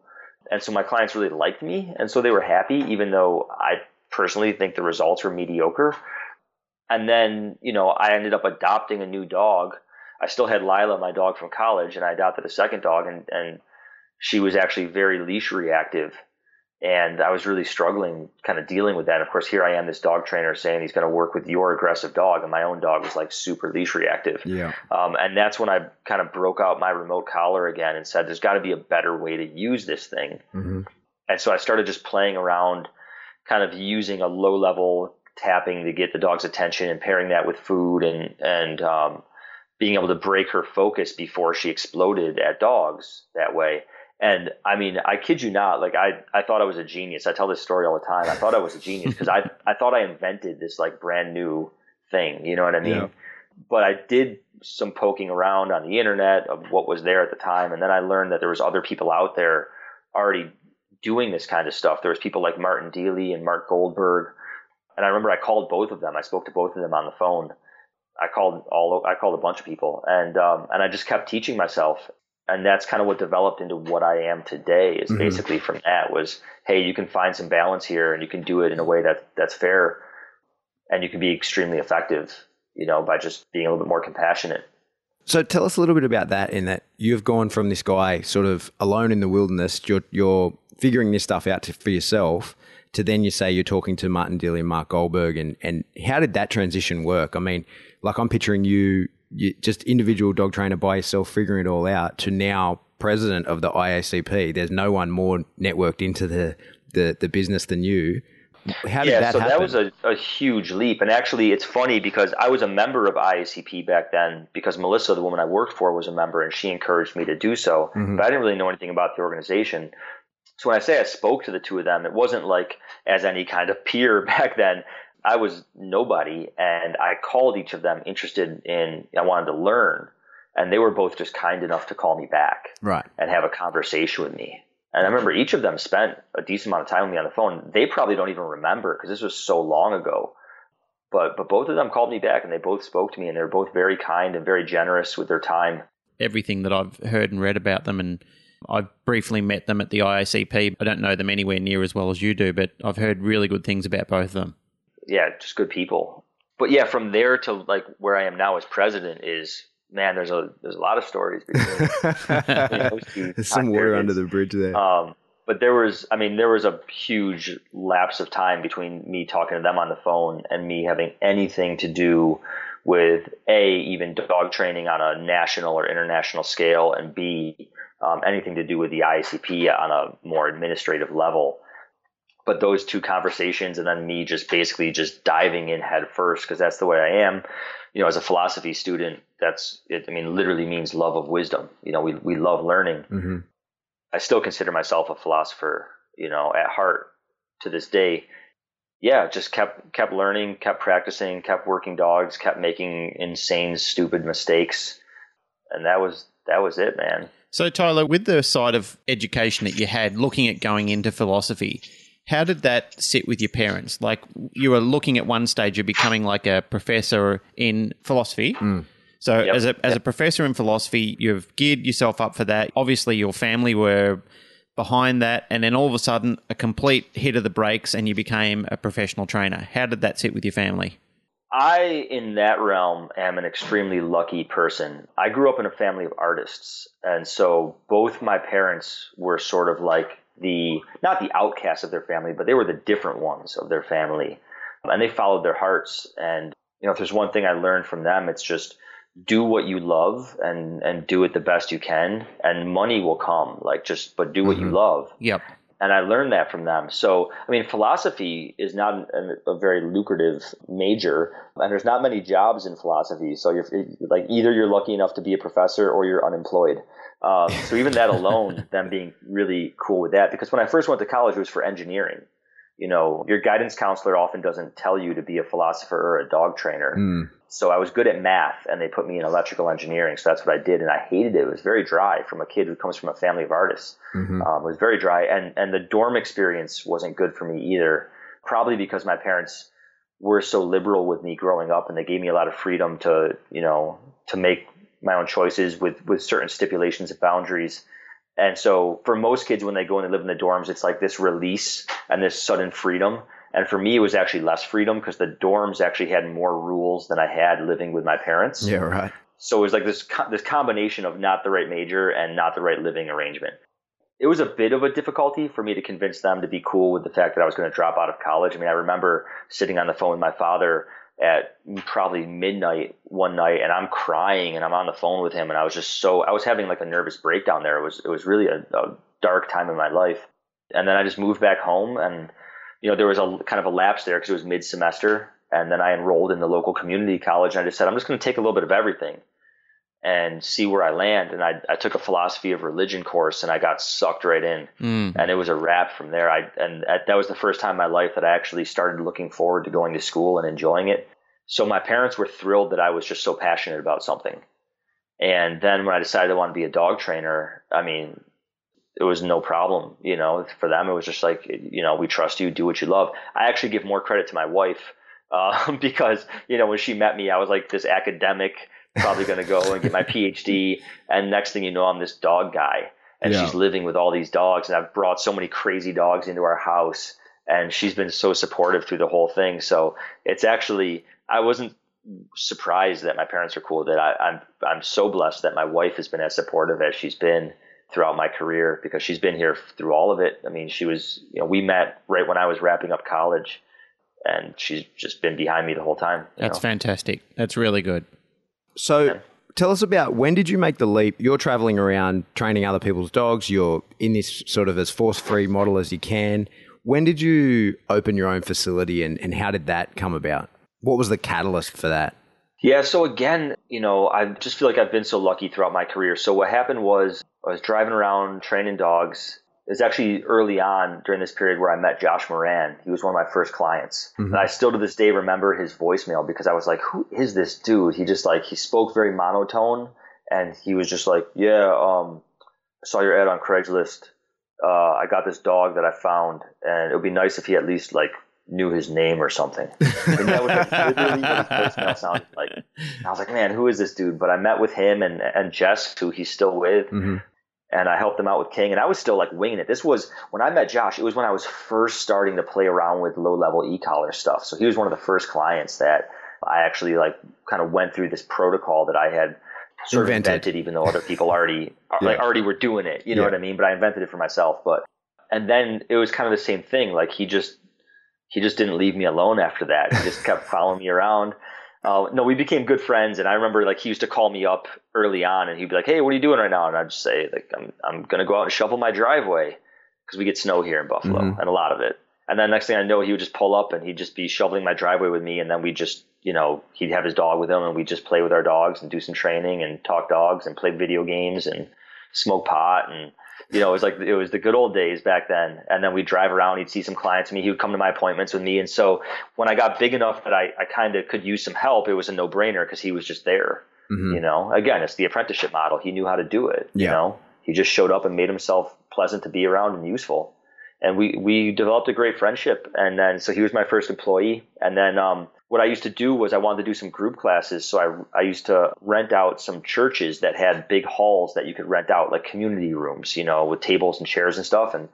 and so my clients really liked me, and so they were happy, even though I personally think the results were mediocre. And then you know I ended up adopting a new dog. I still had Lila, my dog from college, and I adopted a second dog, and and she was actually very leash reactive and I was really struggling kind of dealing with that. Of course, here I am, this dog trainer saying he's going to work with your aggressive dog, and my own dog was like super leash reactive. Yeah. Um, and that's when I kind of broke out my remote collar again and said, there's got to be a better way to use this thing. Mm-hmm. And so I started just playing around, kind of using a low level tapping to get the dog's attention and pairing that with food and, and, um, being able to break her focus before she exploded at dogs that way. And I mean, I kid you not, like I, I thought I was a genius. I tell this story all the time. I thought I was a genius because I, I thought I invented this like brand new thing. You know what I mean? Yeah. But I did some poking around on the internet of what was there at the time, and then I learned that there was other people out there already doing this kind of stuff. There was people like Martin Deeley and Mark Goldberg, and I remember I called both of them. I spoke to both of them on the phone. I called all I called a bunch of people, and um, and I just kept teaching myself and that's kind of what developed into what I am today is Mhm. basically from that was, hey, you can find some balance here and you can do it in a way that that's fair and you can be extremely effective, you know, by just being a little bit more compassionate. So tell us a little bit about that. In that you've gone from this guy sort of alone in the wilderness, you're, you're figuring this stuff out to, for yourself, to then you say you're talking to Martin Deeley and Mark Goldberg, and and how did that transition work? I mean, like I'm picturing you, you just individual dog trainer by yourself, figuring it all out, to now president of the IACP. There's no one more networked into the the, the business than you. How did that happen? yeah, that so happen? that was a, a huge leap. And actually, it's funny because I was a member of IACP back then because Melissa, the woman I worked for, was a member and she encouraged me to do so. Mhm. But I didn't really know anything about the organization. So when I say I spoke to the two of them, it wasn't like as any kind of peer back then. I was nobody and I called each of them interested in, I wanted to learn. And they were both just kind enough to call me back right. and have a conversation with me. And I remember each of them spent a decent amount of time with me on the phone. They probably don't even remember because this was so long ago. But but both of them called me back and they both spoke to me and they were both very kind and very generous with their time. everything that I've heard and read about them, and I've briefly met them at the IACP. I don't know them anywhere near as well as you do, but I've heard really good things about both of them. Yeah, just good people. But yeah, from there to like where I am now as president is man, there's a there's a lot of stories between some water under the bridge there. Um, but there was, I mean, there was a huge lapse of time between me talking to them on the phone and me having anything to do with a even dog training on a national or international scale, and b um, anything to do with the IACP on a more administrative level. But those two conversations, and then me just basically just diving in head first, because that's the way I am. You know, as a philosophy student, that's it. I mean, literally means love of wisdom. You know, we we love learning. hmm I still consider myself a philosopher, you know, at heart to this day. Yeah, just kept kept learning, kept practicing, kept working dogs, kept making insane, stupid mistakes, and that was that was it, man. So, Tyler, with the side of education that you had, looking at going into philosophy, how did that sit with your parents? Like, you were looking at one stage of becoming like a professor in philosophy. Mm. So, Yep. as a as a professor in philosophy, you've geared yourself up for that. Obviously, your family were behind that, and then all of a sudden, a complete hit of the brakes, and you became a professional trainer. How did that sit with your family? I, in that realm, am an extremely lucky person. I grew up in a family of artists, and so both my parents were sort of like the not the outcasts of their family, but they were the different ones of their family, and they followed their hearts. And you know, if there's one thing I learned from them, it's just do what you love and and do it the best you can, and money will come. Like just, but do what you Mhm. love Yep. and I learned that from them. So, I mean, philosophy is not a, a very lucrative major, and there's not many jobs in philosophy. So, you're like either you're lucky enough to be a professor or you're unemployed. Um, so, even that alone, them being really cool with that, because when I first went to college, it was for engineering. You know, your guidance counselor often doesn't tell you to be a philosopher or a dog trainer. Mm. So I was good at math, and they put me in electrical engineering. So that's what I did, and I hated it. It was very dry from a kid who comes from a family of artists hmm um, it was very dry, and and the dorm experience wasn't good for me either. Probably because my parents were so liberal with me growing up, and they gave me a lot of freedom to you know to make my own choices with with certain stipulations and boundaries. And so for most kids, when they go and they live in the dorms, it's like this release and this sudden freedom. And for me, it was actually less freedom because the dorms actually had more rules than I had living with my parents. Yeah, right. So it was like this this combination of not the right major and not the right living arrangement. It was a bit of a difficulty for me to convince them to be cool with the fact that I was going to drop out of college. I mean, I remember sitting on the phone with my father at probably midnight one night and I'm crying and I'm on the phone with him and I was just so I was having like a nervous breakdown there. It was it was really a, a dark time in my life. And then I just moved back home and you know there was a kind of a lapse there because it was mid semester and then I enrolled in the local community college and I just said I'm just going to take a little bit of everything and see where I land. And I, I took a philosophy of religion course and I got sucked right in. Mm. And it was a wrap from there. I and that that was the first time in my life that I actually started looking forward to going to school and enjoying it. So my parents were thrilled that I was just so passionate about something. And then when I decided I wanted to be a dog trainer, I mean, it was no problem. You know, for them, it was just like, you know, we trust you, do what you love. I actually give more credit to my wife uh, because, you know, when she met me, I was like this academic, probably going to go and get my PhD. And next thing you know, I'm this dog guy. And Yeah. she's living with all these dogs. And I've brought so many crazy dogs into our house. And she's been so supportive through the whole thing. So it's actually, I wasn't surprised that my parents are cool. That I, I'm, I'm so blessed that my wife has been as supportive as she's been throughout my career because she's been here through all of it. I mean, she was, you know, we met right when I was wrapping up college, and she's just been behind me the whole time. That's know? fantastic. That's really good. So tell us about when did you make the leap? You're traveling around training other people's dogs. You're in this sort of as force free model as you can. When did you open your own facility and, and how did that come about? What was the catalyst for that? Yeah, so again, you know, I just feel like I've been so lucky throughout my career. So what happened was I was driving around training dogs. It was actually early on during this period where I met Josh Moran. He was one of my first clients. And I still to this day remember his voicemail because I was like, who is this dude? He just like, he spoke very monotone and he was just like, yeah, um, I saw your ad on Craigslist. Uh, I got this dog that I found and it would be nice if he at least like knew his name or something. And that was like literally what his voicemail sounded like. And I was like, man, who is this dude? But I met with him and, and Jess, who he's still with, Mhm. And I helped him out with King. And I was still like winging it. This was when I met Josh, it was when I was first starting to play around with low level e collar stuff. So he was one of the first clients that I actually like kind of went through this protocol that I had sort Invented. of invented, even though other people already like already were doing it. You know Yeah. what I mean? But I invented it for myself. But and then it was kind of the same thing. Like he just he just didn't leave me alone after that. He just kept following me around. Uh, no, we became good friends, and I remember like he used to call me up early on, and he'd be like, "Hey, what are you doing right now?" And I'd just say like, "I'm I'm gonna go out and shovel my driveway because we get snow here in Buffalo Mhm. and a lot of it." And then next thing I know, he would just pull up and he'd just be shoveling my driveway with me, and then we just you know he'd have his dog with him, and we'd just play with our dogs and do some training and talk dogs and play video games and smoke pot and you know, it was like it was the good old days back then. And then we'd drive around, he'd see some clients me, he would come to my appointments with me. And so when I got big enough that I, I kind of could use some help, it was a no brainer because he was just there. Mhm. You know, again, it's the apprenticeship model. He knew how to do it. You Yeah. know, he just showed up and made himself pleasant to be around and useful. And we, we developed a great friendship. And then, so he was my first employee. And then, um, what I used to do was I wanted to do some group classes. So I, I used to rent out some churches that had big halls that you could rent out, like community rooms, you know, with tables and chairs and stuff. And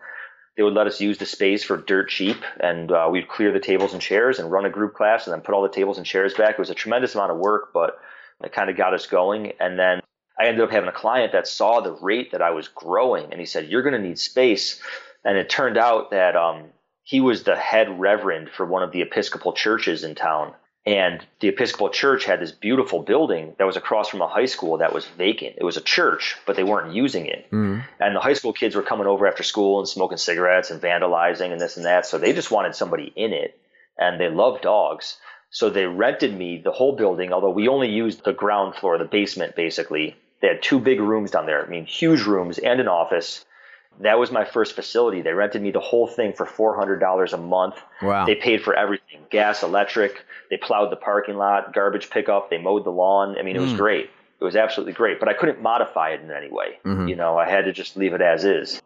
they would let us use the space for dirt cheap. And uh, we'd clear the tables and chairs and run a group class and then put all the tables and chairs back. It was a tremendous amount of work, but it kind of got us going. And then I ended up having a client that saw the rate that I was growing and he said, You're going to need space. And it turned out that um, he was the head reverend for one of the Episcopal churches in town. And the Episcopal church had this beautiful building that was across from a high school that was vacant. It was a church, but they weren't using it. Mhm. And the high school kids were coming over after school and smoking cigarettes and vandalizing and this and that. So they just wanted somebody in it. And they loved dogs. So they rented me the whole building, although we only used the ground floor, the basement basically. They had two big rooms down there. I mean, huge rooms and an office. That was my first facility. They rented me the whole thing for $400 a month. Wow. They paid for everything gas, electric. They plowed the parking lot, garbage pickup. They mowed the lawn. I mean, it was hmm. great. It was absolutely great. But I couldn't modify it in any way. Mm-hmm. You know, I had to just leave it as is.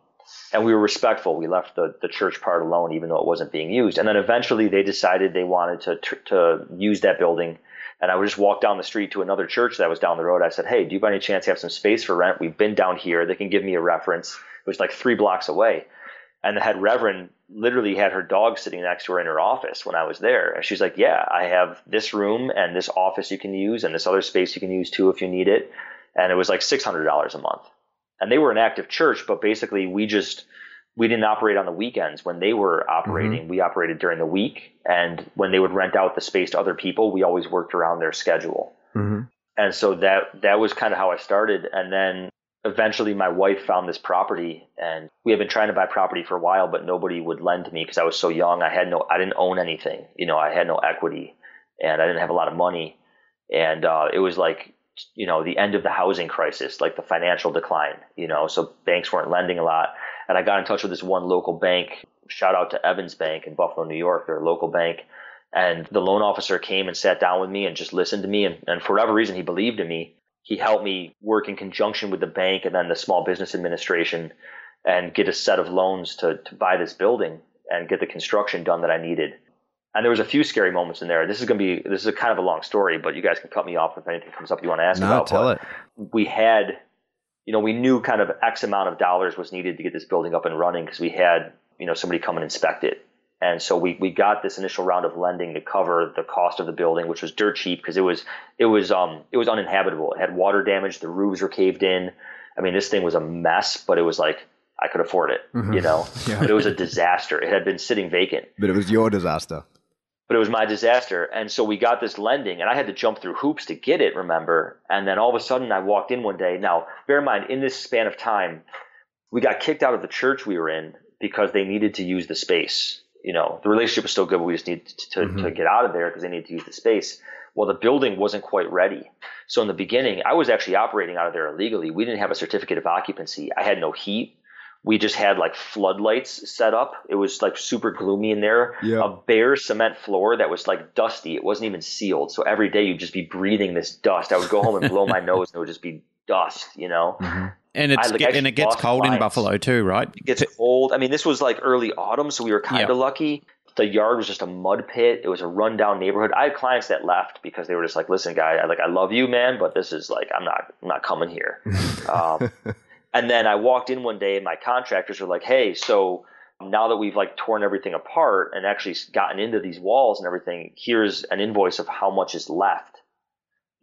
And we were respectful. We left the, the church part alone, even though it wasn't being used. And then eventually they decided they wanted to, to, to use that building. And I would just walk down the street to another church that was down the road. I said, Hey, do you by any chance have some space for rent? We've been down here. They can give me a reference. It was like three blocks away. And the head reverend literally had her dog sitting next to her in her office when I was there. And she's like, Yeah, I have this room and this office you can use and this other space you can use too if you need it. And it was like $600 a month. And they were an active church, but basically we just, we didn't operate on the weekends when they were operating. We operated during the week. And when they would rent out the space to other people, we always worked around their schedule. Mhm. And so that, that was kind of how I started. And then eventually my wife found this property and we had been trying to buy property for a while, but nobody would lend to me because I was so young. I had no, I didn't own anything, you know, I had no equity and I didn't have a lot of money. And, uh, it was like, you know, the end of the housing crisis, like the financial decline, you know, so banks weren't lending a lot. And I got in touch with this one local bank. Shout out to Evans Bank in Buffalo, New York. They're a local bank. And the loan officer came and sat down with me and just listened to me. And, and for whatever reason, he believed in me. He helped me work in conjunction with the bank and then the Small Business Administration and get a set of loans to, to buy this building and get the construction done that I needed. and there was a few scary moments in there. This is going to be this is a kind of a long story, but you guys can cut me off if anything comes up you want to ask about. No, about. tell but it. We had, you know, we knew kind of X amount of dollars was needed to get this building up and running because we had, you know, somebody come and inspect it. And so we, we got this initial round of lending to cover the cost of the building, which was dirt cheap because it was it was um it was uninhabitable. It had water damage, the roofs were caved in. I mean, this thing was a mess, but it was like I could afford it, you know. Yeah. But it was a disaster. It had been sitting vacant But it was your disaster. but it was my disaster. And so we got this lending, and I had to jump through hoops to get it, remember? And then all of a sudden, I walked in one day. Now, bear in mind, in this span of time, we got kicked out of the church we were in because they needed to use the space. You know, the relationship was still good, but we just needed to, Mhm. to get out of there because they needed to use the space. Well, the building wasn't quite ready. So in the beginning, I was actually operating out of there illegally. We didn't have a certificate of occupancy. I had no heat. We just had like floodlights set up. It was like super gloomy in there. Yeah. A bare cement floor that was like dusty. It wasn't even sealed. So every day you'd just be breathing this dust. I would go home and blow my nose and it would just be dust, you know? And it's I, like, get- and it gets lost cold in. Buffalo too, right? It gets cold. I mean, this was like early autumn, so we were kind of Yeah. lucky. The yard was just a mud pit. It was a rundown neighborhood. I had clients that left because they were just like, "Listen, guy, I like I love you, man, but this is like I'm not I'm not coming here." um, and then I walked in one day, and my contractors were like, "Hey, so now that we've like torn everything apart and actually gotten into these walls and everything, here's an invoice of how much is left."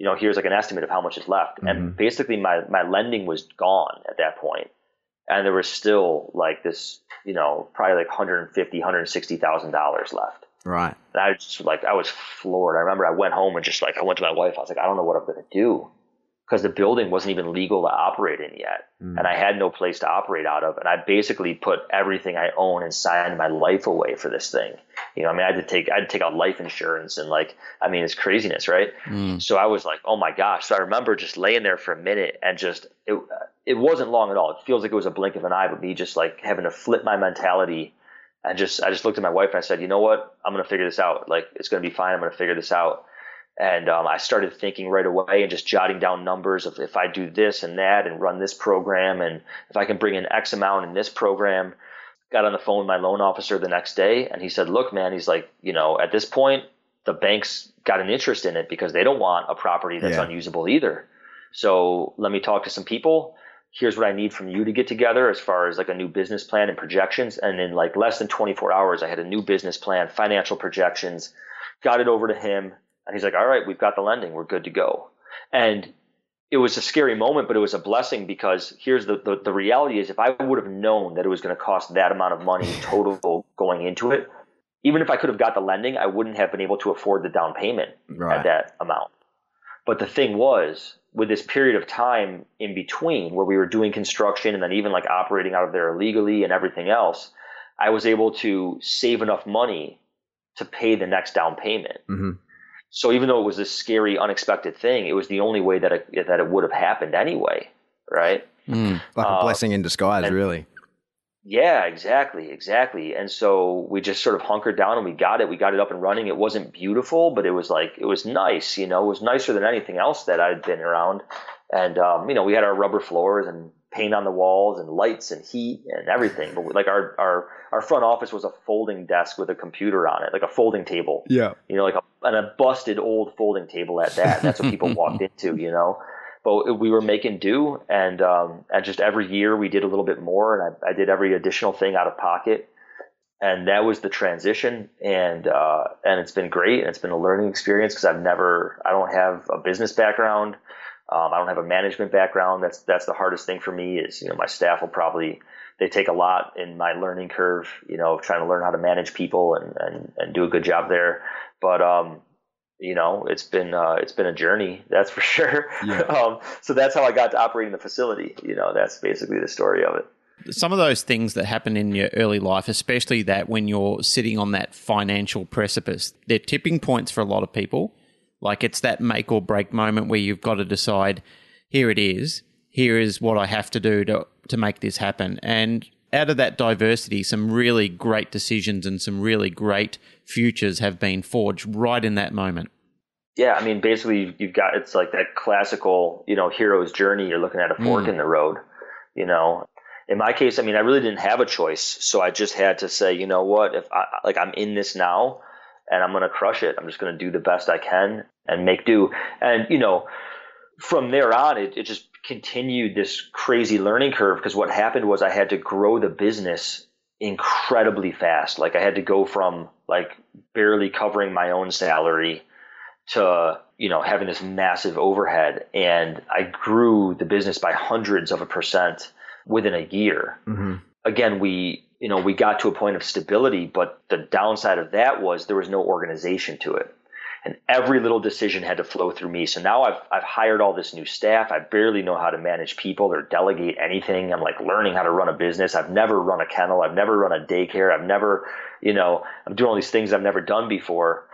You know, here's like an estimate of how much is left, and mm-hmm. basically my my lending was gone at that point and there was still like this, you know, probably like 150, 160,000 dollars left. Right. And I just like, I was floored. I remember I went home and just like, I went to my wife. I was like, I don't know what I'm going to do because the building wasn't even legal to operate in yet. Mm. And I had no place to operate out of. And I basically put everything I own and signed my life away for this thing. You know, I mean, I had to take, I had to take out life insurance and like, I mean, it's craziness, right? Mm. So I was like, oh my gosh. So I remember just laying there for a minute and just, it, it wasn't long at all. It feels like it was a blink of an eye, but me just like having to flip my mentality and just, I just looked at my wife and I said, you know what? I'm going to figure this out. Like, it's going to be fine. I'm going to figure this out. And um, I started thinking right away and just jotting down numbers of if I do this and that and run this program and if I can bring in X amount in this program. Got on the phone with my loan officer the next day and he said, look, man, he's like, you know, at this point, the bank's got an interest in it because they don't want a property that's Yeah. unusable either. So let me talk to some people. Here's what I need from you to get together as far as like a new business plan and projections. And in like less than 24 hours, I had a new business plan, financial projections, got it over to him. And he's like, all right, we've got the lending. We're good to go. And it was a scary moment, but it was a blessing because here's the, the, the reality is if I would have known that it was going to cost that amount of money total going into it, even if I could have got the lending, I wouldn't have been able to afford the down payment Right. at that amount. But the thing was, with this period of time in between where we were doing construction and then even like operating out of there illegally and everything else, I was able to save enough money to pay the next down payment. Mhm. So even though it was this scary, unexpected thing, it was the only way that it, that it would have happened anyway, right? Mm. Like a Uh, blessing in disguise, and- really. Yeah, exactly, exactly. And so we just sort of hunkered down and we got it. We got it up and running. It wasn't beautiful, but it was like it was nice. You know, it was nicer than anything else that I'd been around. And um, you know, we had our rubber floors and paint on the walls and lights and heat and everything. But we, like our our our front office was a folding desk with a computer on it, like a folding table Yeah. you know, like a, and a busted old folding table at that. That's what people walked into, you know. But we were making do, and um, and just every year we did a little bit more, and I, I did every additional thing out of pocket, and that was the transition, and uh, and it's been great, and it's been a learning experience because I've never, I don't have a business background, um, I don't have a management background. That's that's the hardest thing for me is you know my staff will probably they take a lot in my learning curve, you know, of trying to learn how to manage people and and, and do a good job there, but um, you know, it's been uh, it's been a journey, that's for sure. Yeah. um, so that's how I got to operating the facility. You know, that's basically the story of it. Some of those things that happen in your early life, especially that when you're sitting on that financial precipice, they're tipping points for a lot of people. Like it's that make or break moment where you've got to decide, here it is, here is what I have to do to, to make this happen. And out of that diversity, some really great decisions and some really great futures have been forged right in that moment. Yeah, I mean, basically, you've got it's like that classical, you know, hero's journey. You're looking at a fork Mm. in the road. You know, in my case, I mean, I really didn't have a choice, so I just had to say, you know what, if I like I'm in this now, and I'm going to crush it. I'm just going to do the best I can and make do. And, you know, from there on, it, it just continued this crazy learning curve because what happened was I had to grow the business incredibly fast. Like I had to go from like barely covering my own salary to, you know, having this massive overhead. And I grew the business by hundreds of a percent within a year. Mm-hmm. Again, we, you know, we got to a point of stability, but the downside of that was there was no organization to it and every little decision had to flow through me. So now I've I've hired all this new staff. I barely know how to manage people or delegate anything. I'm like learning how to run a business. I've never run a kennel. I've never run a daycare. I've never, you know, I'm doing all these things I've never done before.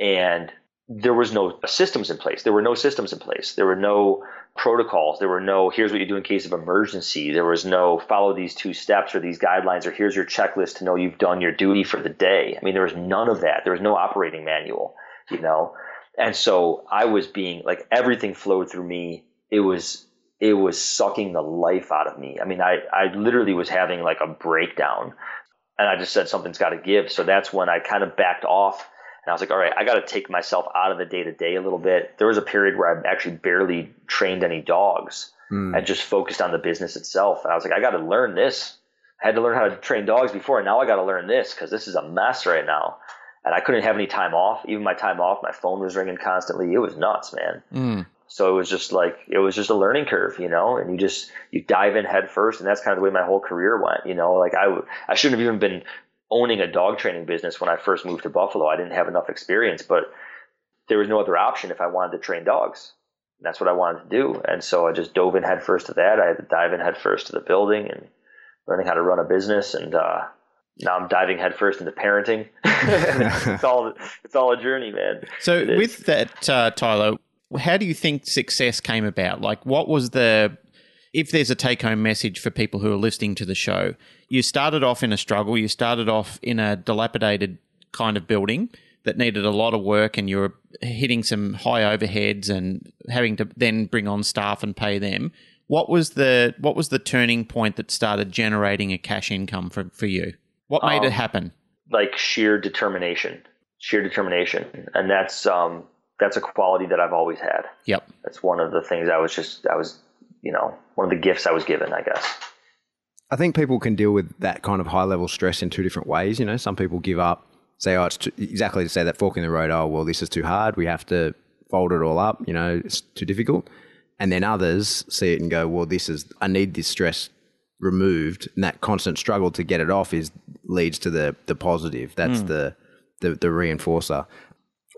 And there was no systems in place. There were no systems in place. There were no protocols. There were no here's what you do in case of emergency. There was no follow these two steps or these guidelines or here's your checklist to know you've done your duty for the day. I mean, there was none of that. There was no operating manual you know? And so I was being like everything flowed through me. It was it was sucking the life out of me. I mean, I, I literally was having like a breakdown and I just said something's got to give. So that's when I kind of backed off and I was like, all right, I got to take myself out of the day to day a little bit. There was a period where I actually barely trained any dogs mm. and just focused on the business itself. And I was like, I got to learn this. I had to learn how to train dogs before, and now I got to learn this because this is a mess right now and I couldn't have any time off. Even my time off, my phone was ringing constantly. It was nuts, man. Mm. So it was just like it was just a learning curve, you know. And you just you dive in head first, and that's kind of the way my whole career went, you know. Like I I shouldn't have even been owning a dog training business when I first moved to Buffalo. I didn't have enough experience, but there was no other option if I wanted to train dogs. And that's what I wanted to do, and so I just dove in head first to that. I had to dive in head first to the building and learning how to run a business and. uh now I'm diving headfirst into parenting. it's all it's all a journey, man. So with that, uh, Tyler, how do you think success came about? Like, what was the if there's a take home message for people who are listening to the show? You started off in a struggle. You started off in a dilapidated kind of building that needed a lot of work, and you were hitting some high overheads and having to then bring on staff and pay them. What was the what was the turning point that started generating a cash income for, for you? What made um, it happen? Like sheer determination, sheer determination, and that's um, that's a quality that I've always had. Yep, that's one of the things I was just I was you know one of the gifts I was given, I guess. I think people can deal with that kind of high level stress in two different ways. You know, some people give up, say, oh, it's too, exactly to say that fork in the road. Oh, well, this is too hard. We have to fold it all up. You know, it's too difficult. And then others see it and go, well, this is I need this stress removed, and that constant struggle to get it off is leads to the the positive. That's mm. the, the the reinforcer.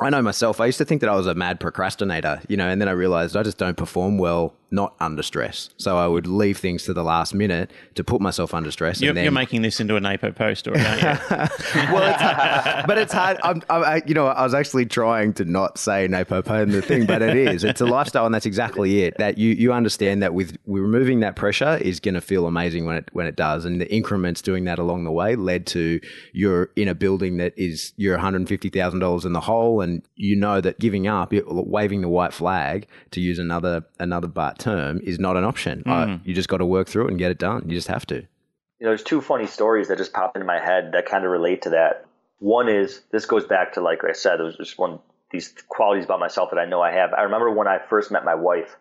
I know myself. I used to think that I was a mad procrastinator, you know, and then I realized I just don't perform well not under stress. So I would leave things to the last minute to put myself under stress. You're, then... you're making this into a NePoPo story, aren't you? well, it's but it's hard. I'm, I'm, you know, I was actually trying to not say NePoPo in the thing, but it is. It's a lifestyle, and that's exactly it. That you you understand that with removing that pressure is going to feel amazing when it when it does, and the increments doing that along the way led to you're in a building that is you're one hundred fifty thousand dollars in the hole, and you know that giving up, waving the white flag to use another another but term is not an option. Mm. Uh, you just got to work through it and get it done. You just have to. You know, there's two funny stories that just popped into my head that kind of relate to that. One is this goes back to like I said, it was just one these qualities about myself that I know I have. I remember when I first met my wife,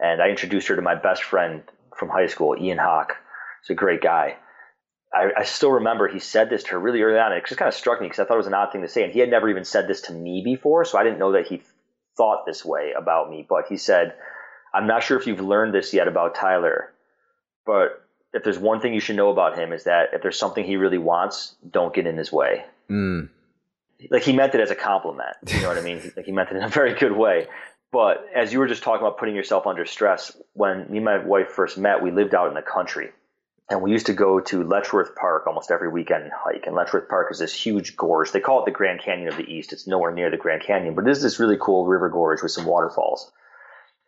and I introduced her to my best friend from high school, Ian Hawk. He's a great guy. I, I, still remember he said this to her really early on. And It just kind of struck me because I thought it was an odd thing to say, and he had never even said this to me before, so I didn't know that he thought this way about me. But he said, I'm not sure if you've learned this yet about Tyler, but if there's one thing you should know about him is that if there's something he really wants, don't get in his way. Mm. Like he meant it as a compliment. You know what I mean? like he meant it in a very good way. But as you were just talking about putting yourself under stress, when me and my wife first met, we lived out in the country. And we used to go to Letchworth Park almost every weekend and hike. And Letchworth Park is this huge gorge. They call it the Grand Canyon of the East. It's nowhere near the Grand Canyon, but it is this really cool river gorge with some waterfalls.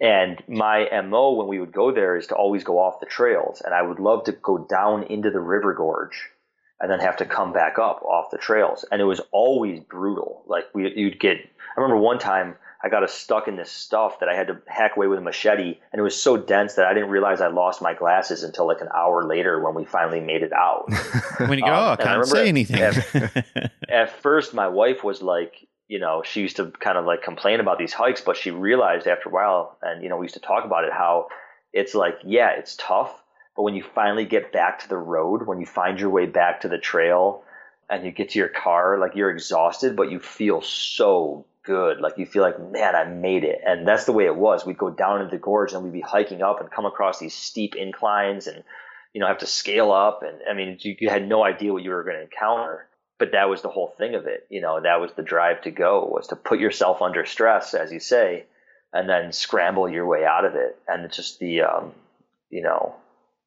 And my MO when we would go there is to always go off the trails. And I would love to go down into the river gorge and then have to come back up off the trails. And it was always brutal. Like we, you'd get, I remember one time I got stuck in this stuff that I had to hack away with a machete, and it was so dense that I didn't realize I lost my glasses until like an hour later when we finally made it out. when you go, Um, oh, I can't remember anything. at- At first, my wife was like, you know, she used to kind of like complain about these hikes, but she realized after a while, and you know, we used to talk about it, how it's like, yeah, it's tough, but when you finally get back to the road, when you find your way back to the trail, and you get to your car, like you're exhausted, but you feel so good. Like you feel like, man, I made it. And that's the way it was. We'd go down into the gorge and we'd be hiking up and come across these steep inclines and, you know, have to scale up. And I mean, you, you had no idea what you were going to encounter. But that was the whole thing of it. You know, that was the drive to go was to put yourself under stress, as you say, and then scramble your way out of it. And it's just the, um, you know,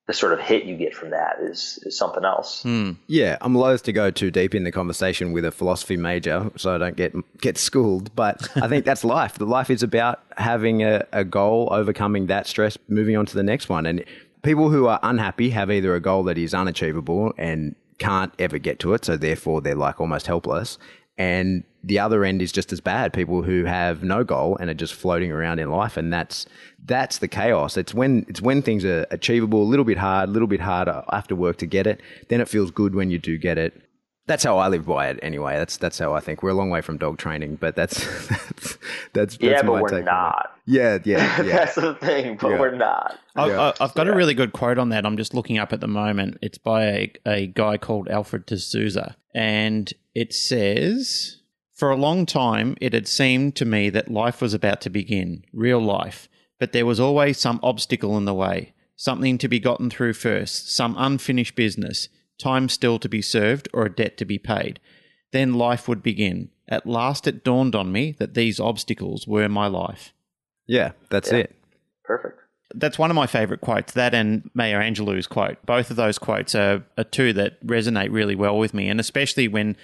the sort of hit you get from that is, is something else. Hmm. Yeah, I'm loath to go too deep in the conversation with a philosophy major, so I don't get get schooled. But I think that's life. The life is about having a, a goal, overcoming that stress, moving on to the next one. And people who are unhappy have either a goal that is unachievable and can't ever get to it, so therefore they're like almost helpless. And the other end is just as bad. People who have no goal and are just floating around in life, and that's that's the chaos. It's when it's when things are achievable, a little bit hard, a little bit harder. I have to work to get it. Then it feels good when you do get it. That's how I live by it. Anyway, that's that's how I think. We're a long way from dog training, but that's that's that's, Yeah, that's but we're take not. Yeah, yeah, yeah. That's the thing, but Yeah. we're not. I, Yeah. I, I've got a really good quote on that. I'm just looking up at the moment. It's by a, a guy called Alfred de Souza. And it says For a long time, it had seemed to me that life was about to begin, real life. But there was always some obstacle in the way, something to be gotten through first, some unfinished business, time still to be served, or a debt to be paid. Then life would begin. At last, it dawned on me that these obstacles were my life. Yeah, that's Yeah. it. Perfect. That's one of my favorite quotes, that and Maya Angelou's quote. Both of those quotes are, are two that resonate really well with me, and especially when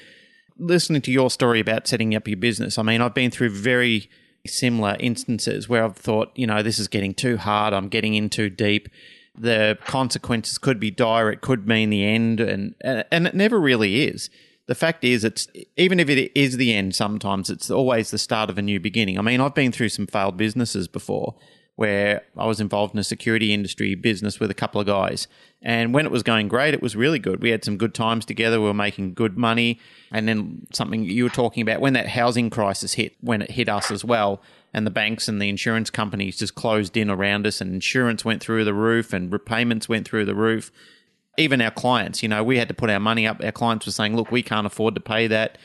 listening to your story about setting up your business. I mean, I've been through very similar instances where I've thought, you know, this is getting too hard, I'm getting in too deep. The consequences could be dire, it could mean the end, and uh, and it never really is. The fact is, it's even if it is the end, sometimes it's always the start of a new beginning. I mean, I've been through some failed businesses before where I was involved in a security industry business with a couple of guys. And when it was going great, it was really good. We had some good times together. We were making good money. And then something you were talking about when that housing crisis hit, when it hit us as well, and the banks and the insurance companies just closed in around us, and insurance went through the roof, and repayments went through the roof. Even our clients, you know, we had to put our money up. Our clients were saying, look, we can't afford to pay that.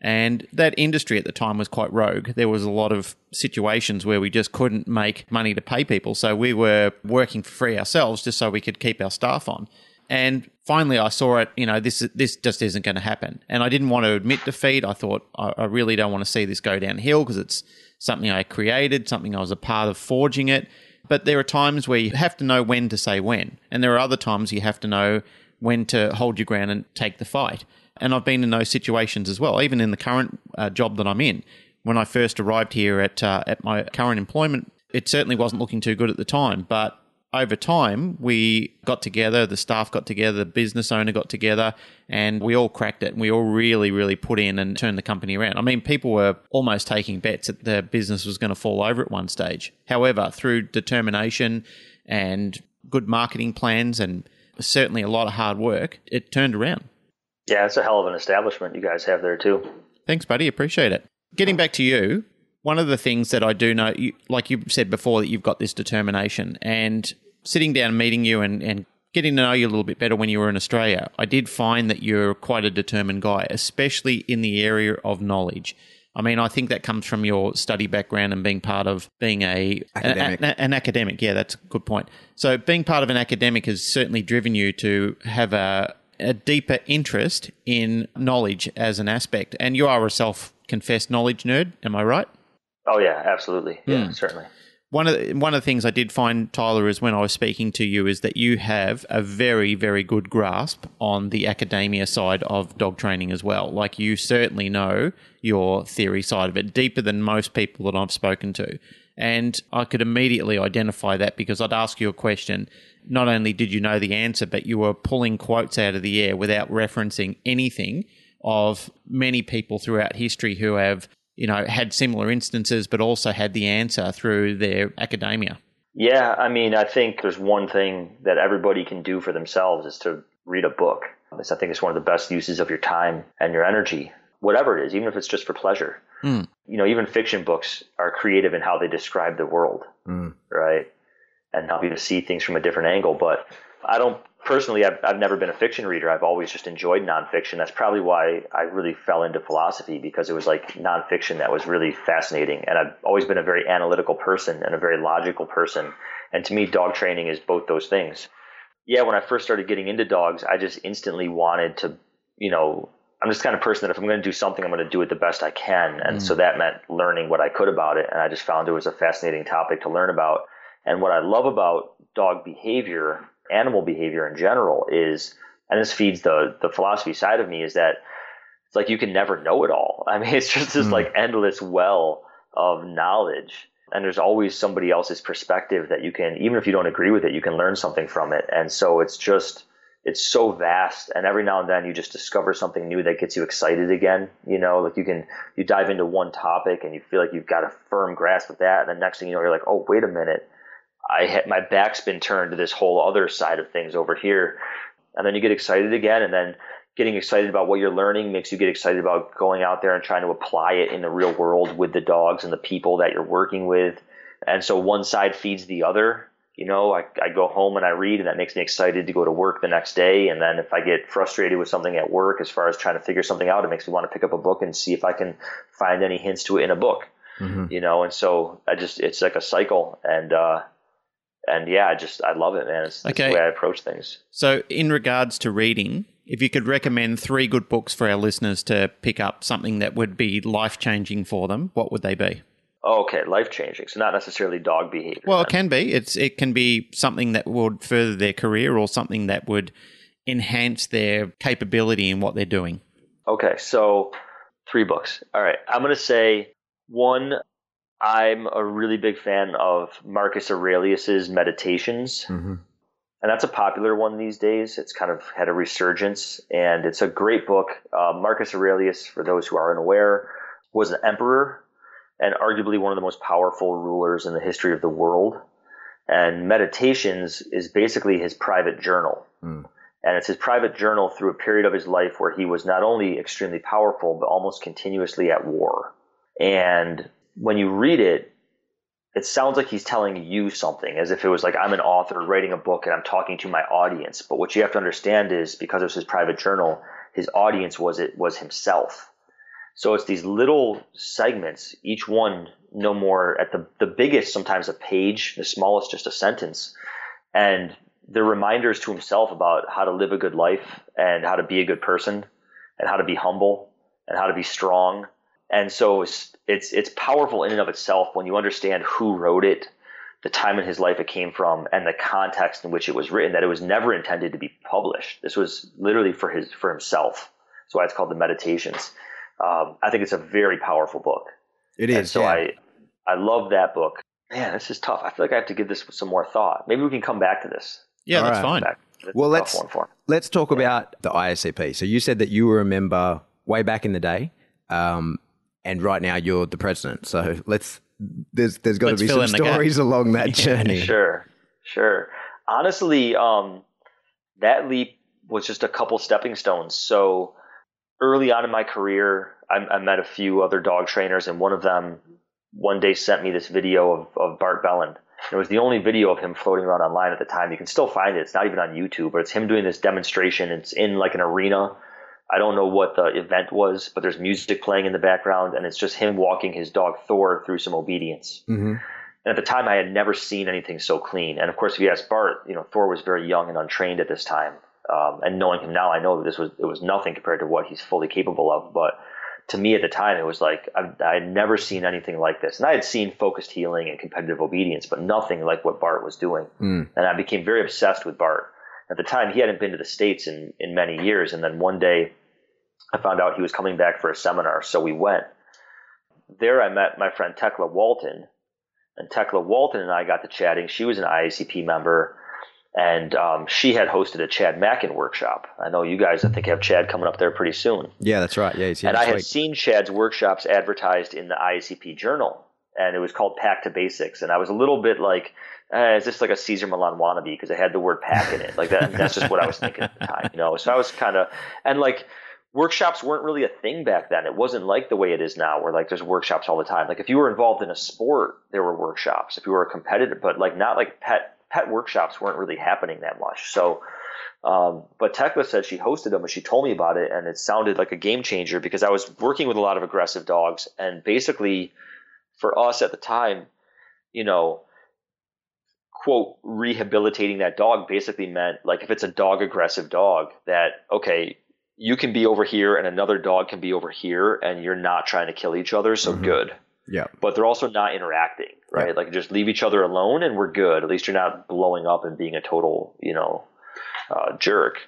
And that industry at the time was quite rogue. There was a lot of situations where we just couldn't make money to pay people. So we were working for free ourselves just so we could keep our staff on. And finally, I saw it. You know, this this just isn't going to happen. And I didn't want to admit defeat. I thought I, I really don't want to see this go downhill because it's something I created, something I was a part of forging it. But there are times where you have to know when to say when, and there are other times you have to know when to hold your ground and take the fight. And I've been in those situations as well, even in the current uh, job that I'm in. When I first arrived here at uh, at my current employment, it certainly wasn't looking too good at the time. But over time, we got together, the staff got together, the business owner got together, and we all cracked it. And we all really, really put in and turned the company around. I mean, people were almost taking bets that the business was going to fall over at one stage. However, through determination and good marketing plans and certainly a lot of hard work, it turned around. Yeah, it's a hell of an establishment you guys have there too. Thanks, buddy. Appreciate it. Getting back to you, one of the things that I do know, you, like you said before, that you've got this determination and sitting down, meeting you, and, and getting to know you a little bit better when you were in Australia, I did find that you're quite a determined guy, especially in the area of knowledge. I mean, I think that comes from your study background and being part of being a Academic. An, an academic. Yeah, that's a good point. So, being part of an academic has certainly driven you to have a, a deeper interest in knowledge as an aspect. And you are a self confessed knowledge nerd, am I right? Oh yeah, absolutely. Yeah, Hmm. certainly. One of the, one of the things I did find, Tyler, is when I was speaking to you, is that you have a very, very good grasp on the academia side of dog training as well. Like you certainly know your theory side of it deeper than most people that I've spoken to. And I could immediately identify that because I'd ask you a question. Not only did you know the answer, but you were pulling quotes out of the air without referencing anything of many people throughout history who have you know, had similar instances, but also had the answer through their academia. Yeah, I mean, I think there's one thing that everybody can do for themselves is to read a book. This, I think, is one of the best uses of your time and your energy, whatever it is, even if it's just for pleasure. Mm. You know, even fiction books are creative in how they describe the world, Mm. right? And help you to see things from a different angle. But I don't personally, I've, I've never been a fiction reader. I've always just enjoyed nonfiction. That's probably why I really fell into philosophy because it was like nonfiction that was really fascinating. And I've always been a very analytical person and a very logical person. And to me, dog training is both those things. Yeah, when I first started getting into dogs, I just instantly wanted to, you know, I'm just kind of person that if I'm going to do something, I'm going to do it the best I can. And so mm. that meant learning what I could about it. And I just found it was a fascinating topic to learn about. And what I love about dog behavior, animal behavior in general, is, and this feeds the the philosophy side of me, is that it's like you can never know it all. I mean, it's just this Mm. like endless well of knowledge. And there's always somebody else's perspective that you can, even if you don't agree with it, you can learn something from it. And so it's just, it's so vast. And every now and then you just discover something new that gets you excited again. You know, like you can, you dive into one topic and you feel like you've got a firm grasp of that. And the next thing you know, you're like, oh, wait a minute. I had my back's been turned to this whole other side of things over here. And then you get excited again. And then getting excited about what you're learning makes you get excited about going out there and trying to apply it in the real world with the dogs and the people that you're working with. And so one side feeds the other. You know, I, I go home and I read, and that makes me excited to go to work the next day. And then if I get frustrated with something at work, as far as trying to figure something out, it makes me want to pick up a book and see if I can find any hints to it in a book. Mhm. You know, and so I just it's like a cycle, and uh, and yeah, I just I love it, man. It's, Okay. the way I approach things. So, in regards to reading, if you could recommend three good books for our listeners to pick up, something that would be life changing for them, what would they be? Oh, okay, life changing. So not necessarily dog behavior. Well, it can be. It's it can be something that would further their career or something that would enhance their capability in what they're doing. Okay, so three books. All right, I'm gonna say one. I'm a really big fan of Marcus Aurelius's Meditations, Mhm. and that's a popular one these days. It's kind of had a resurgence, and it's a great book. Uh, Marcus Aurelius, for those who are unaware, was an emperor and arguably one of the most powerful rulers in the history of the world. And Meditations is basically his private journal. Mm. And it's his private journal through a period of his life where he was not only extremely powerful, but almost continuously at war. And when you read it, it sounds like he's telling you something, as if it was like I'm an author writing a book and I'm talking to my audience. But what you have to understand is because it was his private journal, his audience was it was himself. So it's these little segments, each one no more at the the biggest sometimes a page, the smallest just a sentence, and they're reminders to himself about how to live a good life and how to be a good person and how to be humble and how to be strong. And so it's it's it's powerful in and of itself when you understand who wrote it, the time in his life it came from, and the context in which it was written. That it was never intended to be published. This was literally for his for himself. That's why it's called the Meditations. Um, I think it's a very powerful book. It is. And so yeah. I I love that book. Man, this is tough. I feel like I have to give this some more thought. Maybe we can come back to this. Yeah, All that's right. fine. Back. It's Well, let's- one for. Let's talk about the IACP. So you said that you were a member way back in the day, um, and right now you're the president. So let's there's there's got to be some in the stories along that journey. Sure, sure. Honestly, um, that leap was just a couple stepping stones. So early on in my career, I, I met a few other dog trainers, and one of them one day sent me this video of, of Bart Bellon. It was the only video of him floating around online at the time. You can still find it. It's not even on YouTube, but it's him doing this demonstration. It's in like an arena. I don't know what the event was, but there's music playing in the background, and it's just him walking his dog Thor through some obedience. hmm And at the time, I had never seen anything so clean. And of course, if you ask Bart, you know, Thor was very young and untrained at this time. Um, and knowing him now, I know that this was it was nothing compared to what he's fully capable of. But to me at the time, it was like I, I had never seen anything like this. And I had seen focused heeling and competitive obedience, but nothing like what Bart was doing. Mm. And I became very obsessed with Bart. At the time, he hadn't been to the states in in many years. And then one day, I found out he was coming back for a seminar, so we went. There, I met my friend Tekla Walton, and Tekla Walton and I got to chatting. She was an IACP member, and um, she had hosted a Chad Mackin workshop. I know you guys, I think, have Chad coming up there pretty soon. Yeah, that's right. Yeah, he's here and I had week. seen Chad's workshops advertised in the IACP journal, and it was called Pack to Basics. And I was a little bit like, eh, is this like a Cesar Millan wannabe? Because it had the word pack in it. Like that, that's just what I was thinking at the time, you know. So I was kind of, and like workshops weren't really a thing back then. It wasn't like the way it is now, where like there's workshops all the time. Like if you were involved in a sport, there were workshops. If you were a competitor, but like not like pet pet workshops weren't really happening that much. So. Um, but Tekla said she hosted them and she told me about it and it sounded like a game changer because I was working with a lot of aggressive dogs and basically for us at the time, you know, quote, rehabilitating that dog basically meant like if it's a dog aggressive dog that, okay, you can be over here and another dog can be over here and you're not trying to kill each other. So Mhm. good. Yeah. But they're also not interacting, right? Yeah. Like just leave each other alone and we're good. At least you're not blowing up and being a total, you know, uh, jerk,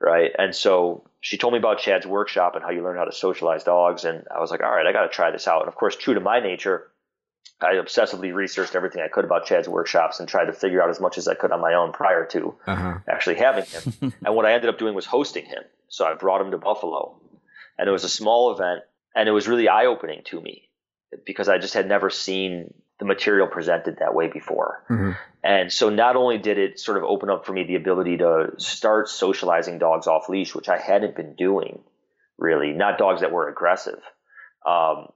right? And so she told me about Chad's workshop and how you learn how to socialize dogs. And I was like, all right, I got to try this out. And of course, true to my nature, I obsessively researched everything I could about Chad's workshops and tried to figure out as much as I could on my own prior to Uh huh. actually having him. and what I ended up doing was hosting him. So I brought him to Buffalo, and it was a small event, and it was really eye opening to me because I just had never seen the material presented that way before. Mhm. And so not only did it sort of open up for me the ability to start socializing dogs off leash, which I hadn't been doing really, not dogs that were aggressive, um,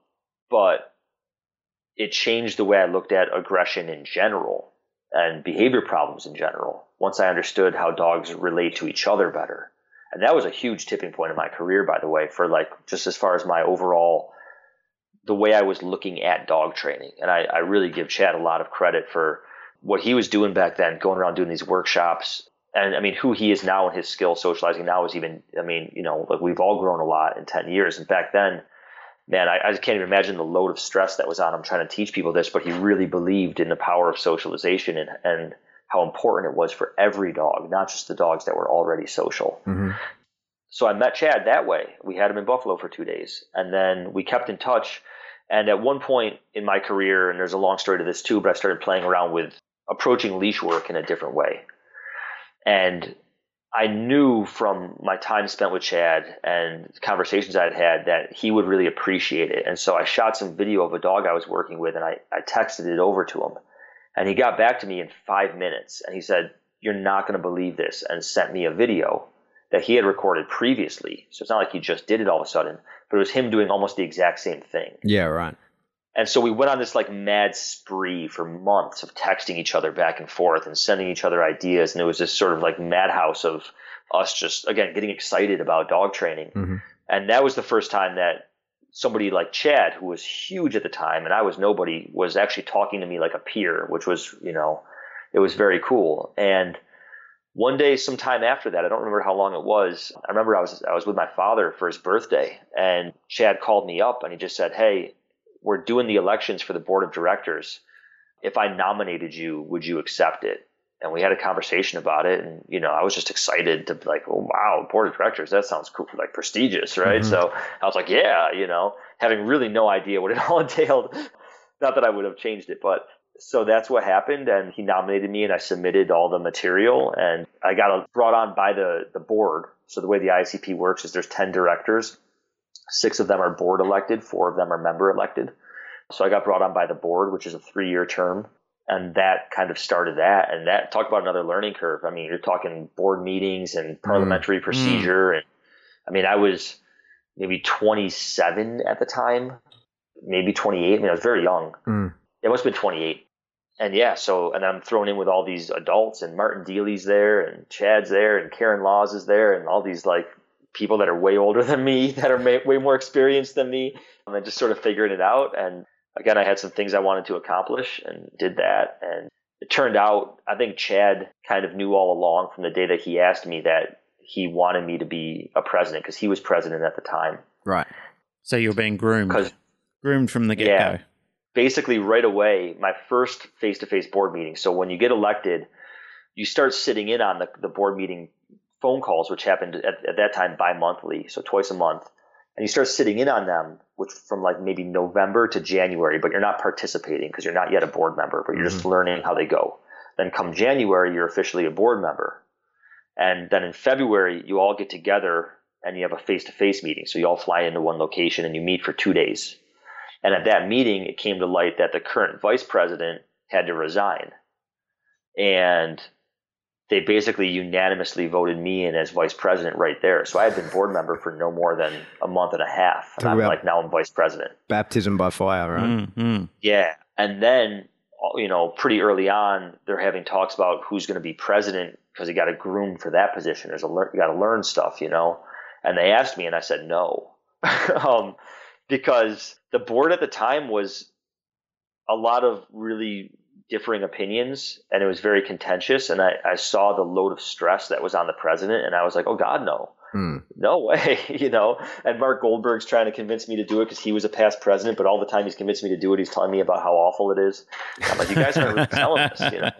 but it changed the way I looked at aggression in general and behavior problems in general once I understood how dogs relate to each other better. And that was a huge tipping point in my career, by the way, for like just as far as my overall the way I was looking at dog training. And I, I really give Chad a lot of credit for what he was doing back then, going around doing these workshops. And I mean, who he is now and his skill socializing now is even, I mean, you know, like we've all grown a lot in 10 years. And back then, man, I, I just can't even imagine the load of stress that was on him trying to teach people this, but he really believed in the power of socialization and, and how important it was for every dog, not just the dogs that were already social. hmm So I met Chad that way. We had him in Buffalo for two days, and then we kept in touch. And at one point in my career, and there's a long story to this too, but I started playing around with approaching leash work in a different way. And I knew from my time spent with Chad and conversations I'd had that he would really appreciate it. And so I shot some video of a dog I was working with, and I, I texted it over to him. And he got back to me in five minutes, and he said, You're not going to believe this, and sent me a video that he had recorded previously. So it's not like he just did it all of a sudden, but it was him doing almost the exact same thing. Yeah. Right. And so we went on this like mad spree for months of texting each other back and forth and sending each other ideas. And it was this sort of like madhouse of us just, again, getting excited about dog training. Mhm. And that was the first time that somebody like Chad, who was huge at the time and I was nobody, was actually talking to me like a peer, which was, you know, it was very cool. And one day, sometime after that, I don't remember how long it was. I remember I was I was with my father for his birthday, and Chad called me up and he just said, "Hey, we're doing the elections for the board of directors. If I nominated you, would you accept it?" And we had a conversation about it, and you know, I was just excited to be like, "Oh wow, board of directors, that sounds cool, like prestigious, right?" Mhm. So I was like, "Yeah," you know, having really no idea what it all entailed. Not that I would have changed it, but so that's what happened and he nominated me and i submitted all the material and i got brought on by the, the board so the way the icp works is there's 10 directors six of them are board elected four of them are member elected. So i got brought on by the board which is a three year term and that kind of started that. And that talk about another learning curve. I mean you're talking board meetings and parliamentary procedure and i mean i was maybe 27 at the time maybe 28 i mean i was very young. Mm. it must have been 28. And yeah, so, and I'm thrown in with all these adults and Martin Deeley's there and Chad's there and Karen Laws is there and all these like people that are way older than me that are may, way more experienced than me. And then just sort of figuring it out. And again, I had some things I wanted to accomplish and did that. And it turned out, I think Chad kind of knew all along from the day that he asked me that he wanted me to be a president because he was president at the time. Right. So you're being groomed, groomed from the get go. Yeah. basically right away my first face-to-face board meeting so when you get elected you start sitting in on the, the board meeting phone calls which happened at, at that time bi-monthly so twice a month and you start sitting in on them which from like maybe november to january but you're not participating because you're not yet a board member but you're just mm-hmm. learning how they go Then come January, you're officially a board member. And then in February, you all get together and you have a face to face meeting. So you all fly into one location and you meet for two days. And at that meeting, it came to light that the current vice president had to resign. And they basically unanimously voted me in as vice president right there. So I had been board member for no more than a month and a half. And Talk I'm like, now I'm vice president. Baptism by fire, right? Mm-hmm. Yeah. And then, you know, pretty early on, they're having talks about who's going to be president because you got to groom for that position. There's a lear- you got to learn stuff, you know. And they asked me, and I said no, um, because the board at the time was a lot of really differing opinions, and it was very contentious. And I, I saw the load of stress that was on the president, and I was like, oh God, no Hmm. no way, you know. And Marc Goldberg's trying to convince me to do it because he was a past president, but all the time he's convinced me to do it, he's telling me about how awful it is. I'm like, you guys aren't really selling this, you know.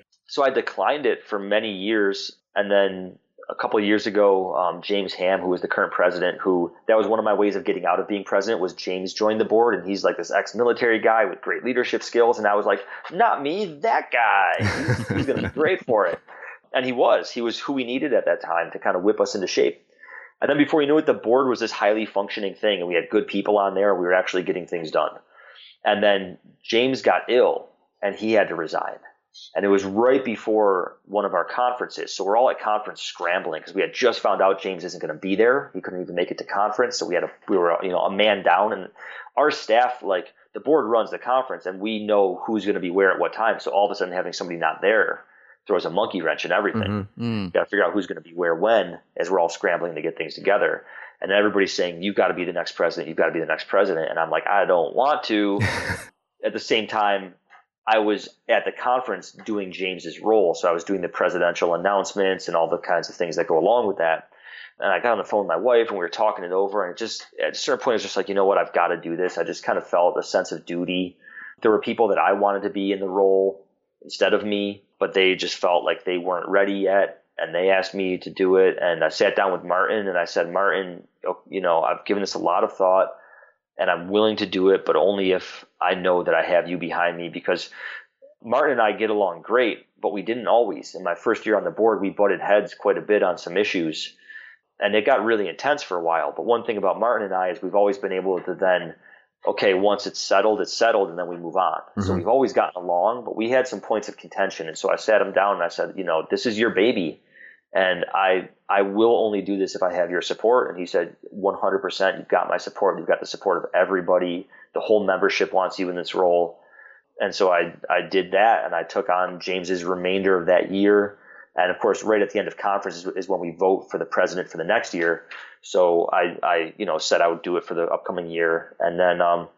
So I declined it for many years, and then a couple of years ago, um, James Ham, who was the current president, who that was one of my ways of getting out of being president, was James joined the board, and he's like this ex-military guy with great leadership skills, and I was like, not me, that guy, he's, he's going to be great for it. And he was. He was who we needed at that time to kind of whip us into shape. And then before you knew it, the board was this highly functioning thing, and we had good people on there. and We were actually getting things done. And then James got ill, and he had to resign. And it was right before one of our conferences. So we're all at conference scrambling because we had just found out James isn't going to be there. He couldn't even make it to conference. So we had a, we were, you know, a man down and our staff, like the board runs the conference and we know who's going to be where at what time. So all of a sudden having somebody not there throws a monkey wrench in everything. Mhm. Mm. Got to figure out who's going to be where when as we're all scrambling to get things together. And everybody's saying, you've got to be the next president. You've got to be the next president. And I'm like, I don't want to. At the same time, I was at the conference doing James's role. So I was doing the presidential announcements and all the kinds of things that go along with that. And I got on the phone with my wife and we were talking it over. And it just, at a certain point, it was just like, you know what? I've got to do this. I just kind of felt a sense of duty. There were people that I wanted to be in the role instead of me, but they just felt like they weren't ready yet. And they asked me to do it. And I sat down with Martin and I said, Martin, you know, I've given this a lot of thought and I'm willing to do it, but only if I know that I have you behind me because Martin and I get along great, but we didn't always. In my first year on the board, we butted heads quite a bit on some issues, and it got really intense for a while. But one thing about Martin and I is we've always been able to then, okay, once it's settled, it's settled, and then we move on. So Mhm. we've always gotten along, but we had some points of contention, and so I sat him down and I said, you know, this is your baby, and I I will only do this if I have your support. And he said, 100%, you've got my support. You've got the support of everybody. The whole membership wants you in this role. And so I, I did that and I took on James's remainder of that year. And of course, right at the end of conference is, is when we vote for the president for the next year. So I, I, you know, said I would do it for the upcoming year. And then, um,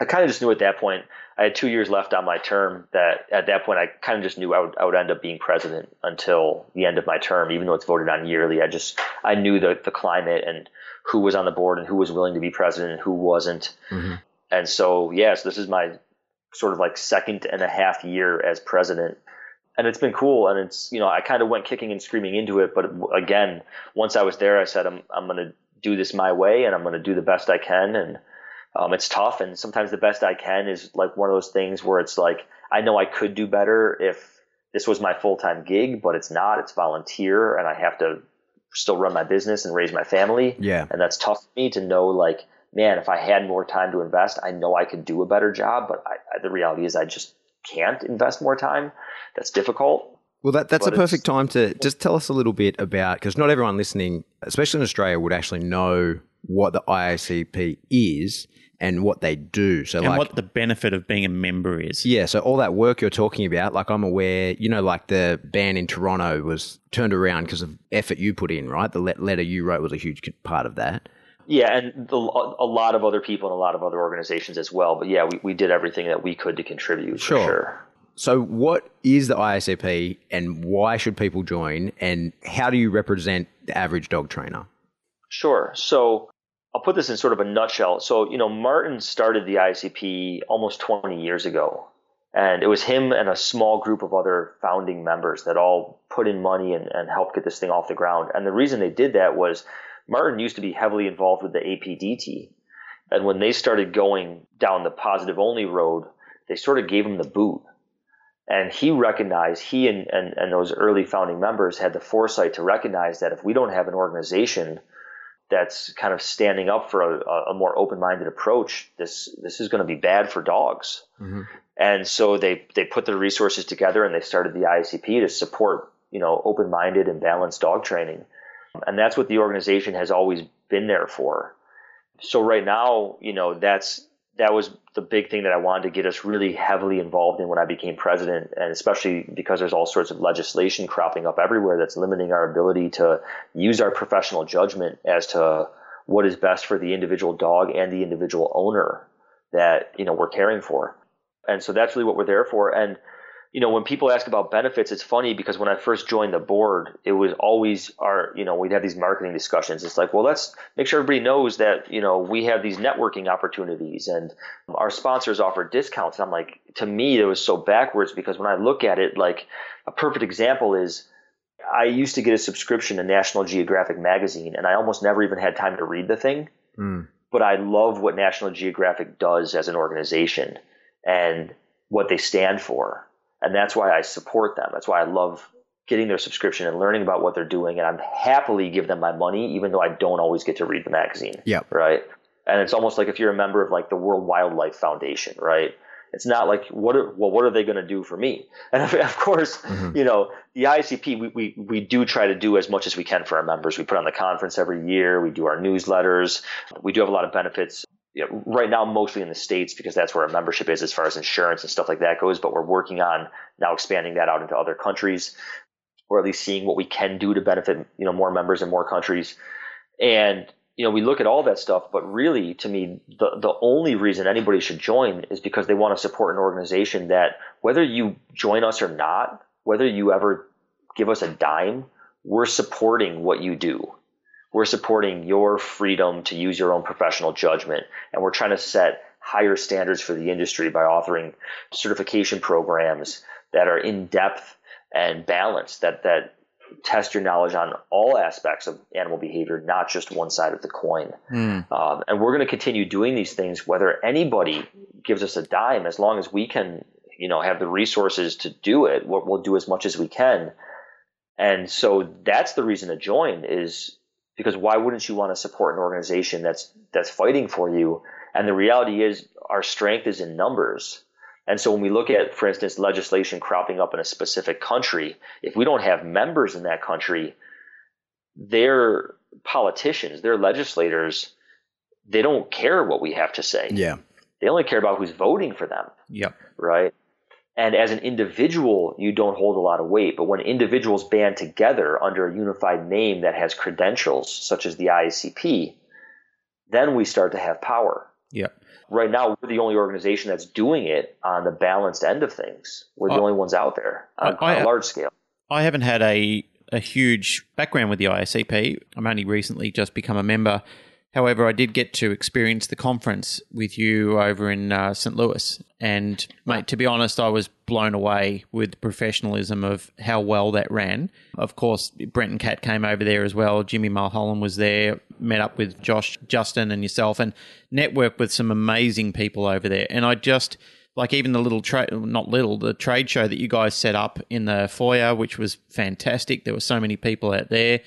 I kind of just knew at that point, I had two years left on my term that at that point I kind of just knew I would, I would end up being president until the end of my term, even though it's voted on yearly. I just, I knew the, the climate and who was on the board and who was willing to be president and who wasn't. Mhm. And so, yes, this is my sort of like second and a half year as president. And it's been cool. And it's, you know, I kind of went kicking and screaming into it. But again, once I was there, I said, I'm, I'm going to do this my way and I'm going to do the best I can. And um, it's tough. And sometimes the best I can is like one of those things where it's like, I know I could do better if this was my full time gig, but it's not. It's volunteer and I have to still run my business and raise my family. Yeah. And that's tough for me to know, like, man, if I had more time to invest, I know I could do a better job. But I, I, the reality is, I just can't invest more time. That's difficult. Well, that, that's But a perfect time to just tell us a little bit about because not everyone listening, especially in Australia, would actually know what the IACP is and what they do. So, And like, what the benefit of being a member is. yeah, so all that work you're talking about, like I'm aware, you know, like the ban in Toronto was turned around because of effort you put in, right? The letter you wrote was a huge part of that. Yeah, and the, a lot of other people and a lot of other organizations as well. But yeah, we, we did everything that we could to contribute. Sure. For sure. So, what is the IACP and why should people join? And how do you represent the average dog trainer? Sure. So I'll put this in sort of a nutshell. So, you know, Martin started the ICP almost 20 years ago. And it was him and a small group of other founding members that all put in money and, and helped get this thing off the ground. And the reason they did that was Martin used to be heavily involved with the APDT. And when they started going down the positive only road, they sort of gave him the boot. And he recognized, he and, and, and those early founding members had the foresight to recognize that if we don't have an organization that's kind of standing up for a, a more open-minded approach, this this is going to be bad for dogs. Mm-hmm. And so they they put their resources together and they started the IACP to support you know open-minded and balanced dog training, and that's what the organization has always been there for. So right now, you know, that's that was the big thing that I wanted to get us really heavily involved in when I became president, and especially because there's all sorts of legislation cropping up everywhere that's limiting our ability to use our professional judgment as to what is best for the individual dog and the individual owner that you know we're caring for. And so that's really what we're there for. And you know, when people ask about benefits, it's funny because when I first joined the board, it was always our, you know, we'd have these marketing discussions. It's like, well, let's make sure everybody knows that, you know, we have these networking opportunities and our sponsors offer discounts. And I'm like, to me, it was so backwards because when I look at it, like a perfect example is I used to get a subscription to National Geographic magazine and I almost never even had time to read the thing. Mm. But I love what National Geographic does as an organization and what they stand for and that's why I support them. That's why I love getting their subscription and learning about what they're doing. And I'm happily give them my money, even though I don't always get to read the magazine. Yeah. Right. And it's almost like if you're a member of like the World Wildlife Foundation, right? It's not like what are, well, what are they going to do for me? And of, course, mm-hmm. you know, the ICP, we, we, we do try to do as much as we can for our members. We put on the conference every year. We do our newsletters. We do have a lot of benefits you know, right now mostly in the states because that's where our membership is as far as insurance and stuff like that goes. But we're working on now expanding that out into other countries, or at least seeing what we can do to benefit you know more members in more countries. And you know, we look at all that stuff, but really, to me, the the only reason anybody should join is because they want to support an organization that, whether you join us or not, whether you ever give us a dime, we're supporting what you do we're supporting your freedom to use your own professional judgment, and we're trying to set higher standards for the industry by authoring certification programs that are in depth and balanced that that test your knowledge on all aspects of animal behavior, not just one side of the coin. Mm. Um, and we're going to continue doing these things, whether anybody gives us a dime, as long as we can, you know, have the resources to do it. We'll, we'll do as much as we can. And so that's the reason to join is because why wouldn't you want to support an organization that's that's fighting for you? And the reality is our strength is in numbers. And so when we look at, for instance, legislation cropping up in a specific country, if we don't have members in that country, their politicians, their legislators, they don't care what we have to say. Yeah. They only care about who's voting for them. Yep. Right. And as an individual, you don't hold a lot of weight. But when individuals band together under a unified name that has credentials, such as the IACP, then we start to have power. Yep. Right now, we're the only organization that's doing it on the balanced end of things. We're the oh. only ones out there on, I, on a large scale. I haven't had a a huge background with the IACP. I'm only recently just become a member. However, I did get to experience the conference with you over in uh, St. Louis. And, mate, to be honest, I was blown away with the professionalism of how well that ran. Of course, Brent and Kat came over there as well. Jimmy Mulholland was there, met up with Josh, Justin, and yourself, and networked with some amazing people over there. And I just like even the little trade, not little, the trade show that you guys set up in the foyer, which was fantastic. There were so many people out there.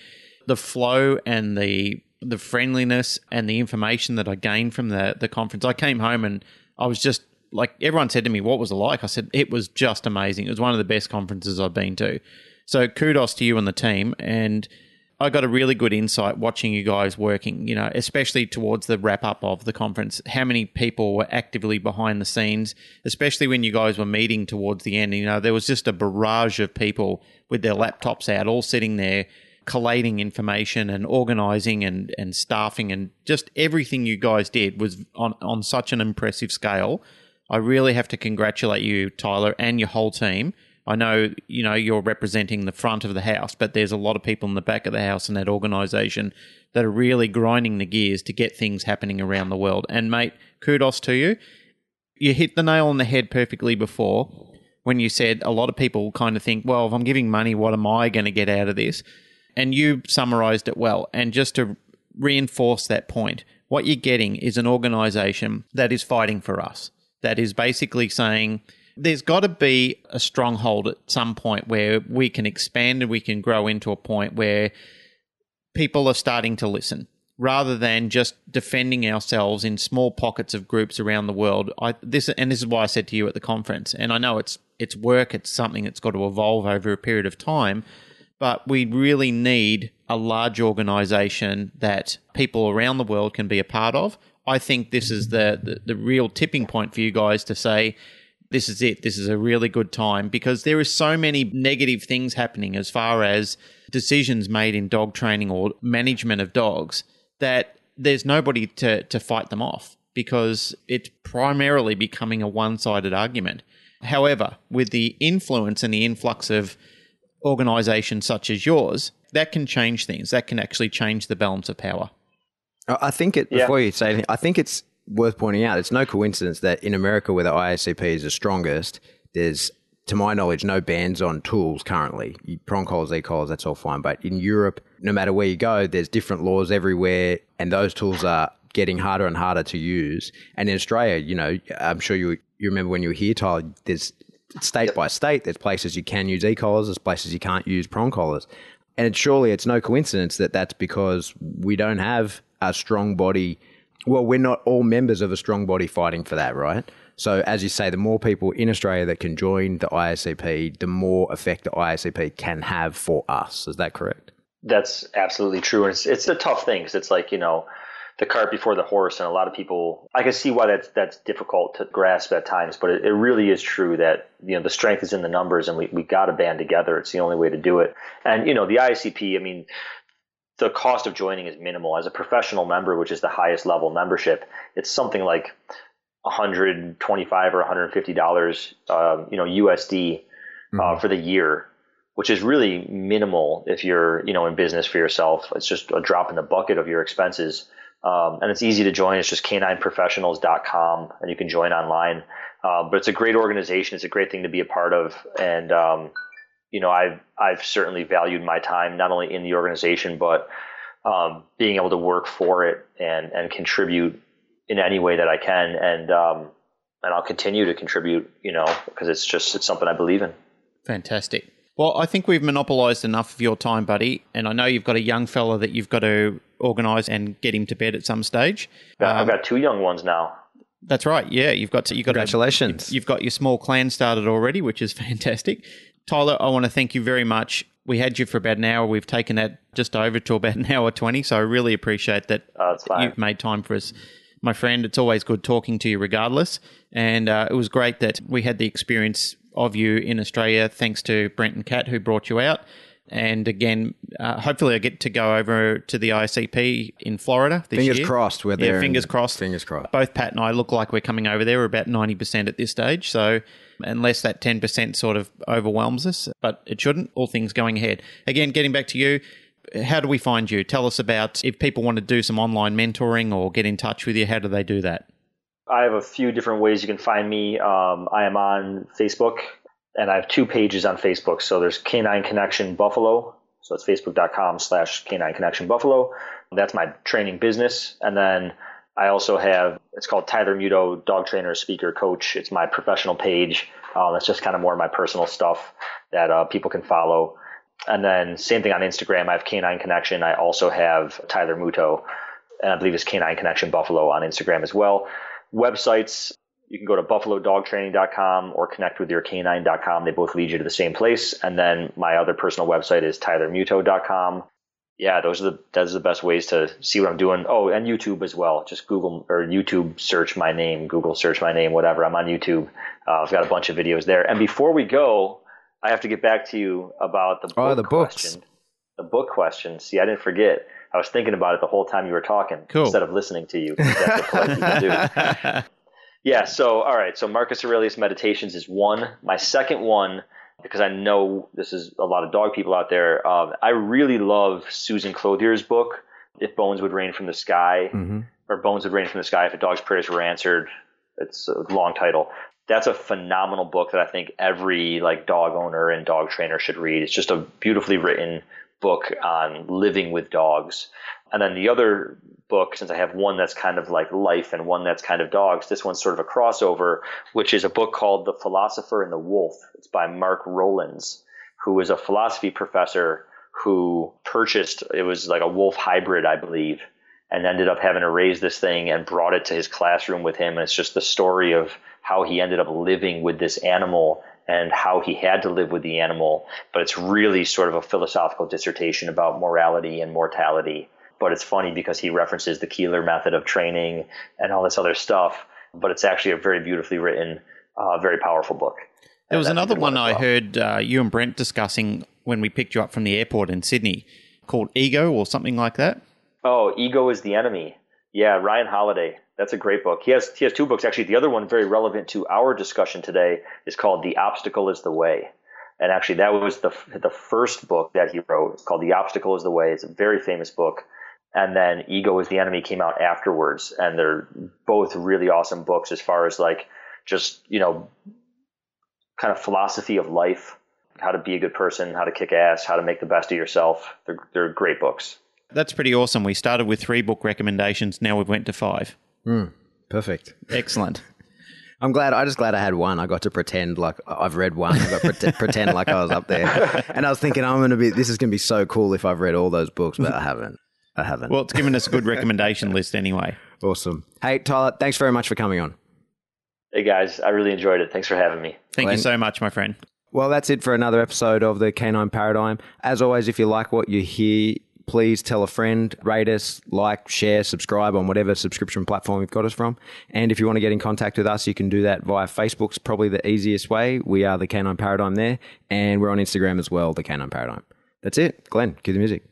The flow and the the friendliness and the information that I gained from the the conference. I came home and I was just like everyone said to me, "What was it like?" I said, "It was just amazing. It was one of the best conferences I've been to." So kudos to you and the team and. I got a really good insight watching you guys working, you know, especially towards the wrap up of the conference. How many people were actively behind the scenes, especially when you guys were meeting towards the end. You know, there was just a barrage of people with their laptops out, all sitting there collating information and organizing and, and staffing and just everything you guys did was on, on such an impressive scale. I really have to congratulate you, Tyler, and your whole team. I know, you know, you're representing the front of the house, but there's a lot of people in the back of the house in that organization that are really grinding the gears to get things happening around the world. And mate, kudos to you. You hit the nail on the head perfectly before when you said a lot of people kind of think, well, if I'm giving money, what am I going to get out of this? And you summarized it well. And just to reinforce that point, what you're getting is an organization that is fighting for us, that is basically saying, there's got to be a stronghold at some point where we can expand and we can grow into a point where people are starting to listen rather than just defending ourselves in small pockets of groups around the world. I this and this is why I said to you at the conference, and I know it's it's work, it's something that's got to evolve over a period of time, but we really need a large organization that people around the world can be a part of. I think this is the, the, the real tipping point for you guys to say, this is it. This is a really good time because there is so many negative things happening as far as decisions made in dog training or management of dogs that there's nobody to, to fight them off because it's primarily becoming a one sided argument. However, with the influence and the influx of organizations such as yours, that can change things. That can actually change the balance of power. I think it, before yeah. you say anything, I think it's worth pointing out it's no coincidence that in America, where the IACP is the strongest, there's, to my knowledge, no bans on tools currently. Prong collars, e collars, that's all fine. But in Europe, no matter where you go, there's different laws everywhere, and those tools are getting harder and harder to use. And in Australia, you know, I'm sure you you remember when you were here, Tyler. There's state yep. by state. There's places you can use e collars. There's places you can't use prong collars. And surely it's no coincidence that that's because we don't have a strong body. Well, we're not all members of a strong body fighting for that, right? So, as you say, the more people in Australia that can join the IACP, the more effect the IACP can have for us. Is that correct? That's absolutely true. And it's, it's a tough thing because it's like, you know, the cart before the horse, and a lot of people. I can see why that's that's difficult to grasp at times, but it, it really is true that you know the strength is in the numbers, and we we got to band together. It's the only way to do it. And you know the ICP. I mean, the cost of joining is minimal. As a professional member, which is the highest level membership, it's something like 125 or 150 dollars, um, you know, USD uh, mm-hmm. for the year, which is really minimal if you're you know in business for yourself. It's just a drop in the bucket of your expenses. Um, and it's easy to join. It's just canineprofessionals.com, and you can join online. Uh, but it's a great organization. It's a great thing to be a part of, and um, you know, I've I've certainly valued my time not only in the organization, but um, being able to work for it and and contribute in any way that I can, and um, and I'll continue to contribute. You know, because it's just it's something I believe in. Fantastic. Well, I think we've monopolised enough of your time, buddy, and I know you've got a young fella that you've got to organise and get him to bed at some stage. Um, I've got two young ones now. That's right. Yeah, you've got to, you've got congratulations. A, you've got your small clan started already, which is fantastic. Tyler, I want to thank you very much. We had you for about an hour. We've taken that just over to about an hour twenty. So I really appreciate that oh, you've made time for us, my friend. It's always good talking to you, regardless. And uh, it was great that we had the experience of you in Australia, thanks to Brent and Kat who brought you out. And again, uh, hopefully, I get to go over to the ICP in Florida this fingers year. crossed, we're there. Yeah, fingers crossed. Fingers crossed. Both Pat and I look like we're coming over there. We're about ninety percent at this stage, so unless that ten percent sort of overwhelms us, but it shouldn't. All things going ahead. Again, getting back to you. How do we find you? Tell us about if people want to do some online mentoring or get in touch with you. How do they do that? I have a few different ways you can find me. Um, I am on Facebook and I have two pages on Facebook. So there's K9 Connection Buffalo. So it's facebook.com slash K9 Connection Buffalo. That's my training business. And then I also have, it's called Tyler Muto, dog trainer, speaker, coach. It's my professional page. Um, it's just kind of more of my personal stuff that uh, people can follow. And then same thing on Instagram. I have K9 Connection. I also have Tyler Muto, and I believe it's K9 Connection Buffalo on Instagram as well. Websites, you can go to buffalodogtraining.com or connectwithyourcanine.com. They both lead you to the same place. And then my other personal website is tylermuto.com. Yeah, those are the those are the best ways to see what I'm doing. Oh, and YouTube as well. Just Google or YouTube search my name, Google search my name, whatever. I'm on YouTube. Uh, I've got a bunch of videos there. And before we go, I have to get back to you about the book oh, the question. Books. The book question. See, I didn't forget. I was thinking about it the whole time you were talking cool. instead of listening to you. That's what do. Yeah. So, all right. So, Marcus Aurelius Meditations is one. My second one, because I know this is a lot of dog people out there, um, I really love Susan Clothier's book, If Bones Would Rain from the Sky, mm-hmm. or Bones Would Rain from the Sky If a Dog's Prayers Were Answered. It's a long title. That's a phenomenal book that I think every like dog owner and dog trainer should read. It's just a beautifully written book on living with dogs. And then the other book, since I have one that's kind of like life and one that's kind of dogs, this one's sort of a crossover, which is a book called The Philosopher and the Wolf. It's by Mark Rowlands, who is a philosophy professor who purchased, it was like a wolf hybrid, I believe, and ended up having to raise this thing and brought it to his classroom with him. And it's just the story of how he ended up living with this animal and how he had to live with the animal. But it's really sort of a philosophical dissertation about morality and mortality. But it's funny because he references the Koehler method of training and all this other stuff. But it's actually a very beautifully written, uh, very powerful book. There was And that's a another one as I well. heard uh, you and Brent discussing when we picked you up from the airport in Sydney called Ego or something like that. Oh, Ego is the Enemy. Yeah, Ryan Holiday. That's a great book. He has he has two books actually. The other one, very relevant to our discussion today, is called "The Obstacle Is the Way," and actually that was the the first book that he wrote. It's called "The Obstacle Is the Way." It's a very famous book. And then "Ego Is the Enemy" came out afterwards, and they're both really awesome books as far as like just you know kind of philosophy of life, how to be a good person, how to kick ass, how to make the best of yourself. They're they're great books. That's pretty awesome. We started with three book recommendations. Now we've went to five. Mm, perfect. Excellent. I'm glad. I just glad I had one. I got to pretend like I've read one. I got to pretend, pretend like I was up there, and I was thinking I'm going to be. This is going to be so cool if I've read all those books, but I haven't. I haven't. Well, it's given us a good recommendation list anyway. awesome. Hey, Tyler, thanks very much for coming on. Hey guys, I really enjoyed it. Thanks for having me. Thank Glenn. you so much, my friend. Well, that's it for another episode of the Canine Paradigm. As always, if you like what you hear, please tell a friend, rate us, like, share, subscribe on whatever subscription platform you've got us from. And if you want to get in contact with us, you can do that via Facebook's probably the easiest way. We are the Canine Paradigm there, and we're on Instagram as well, the Canine Paradigm. That's it. Glenn, cue the music.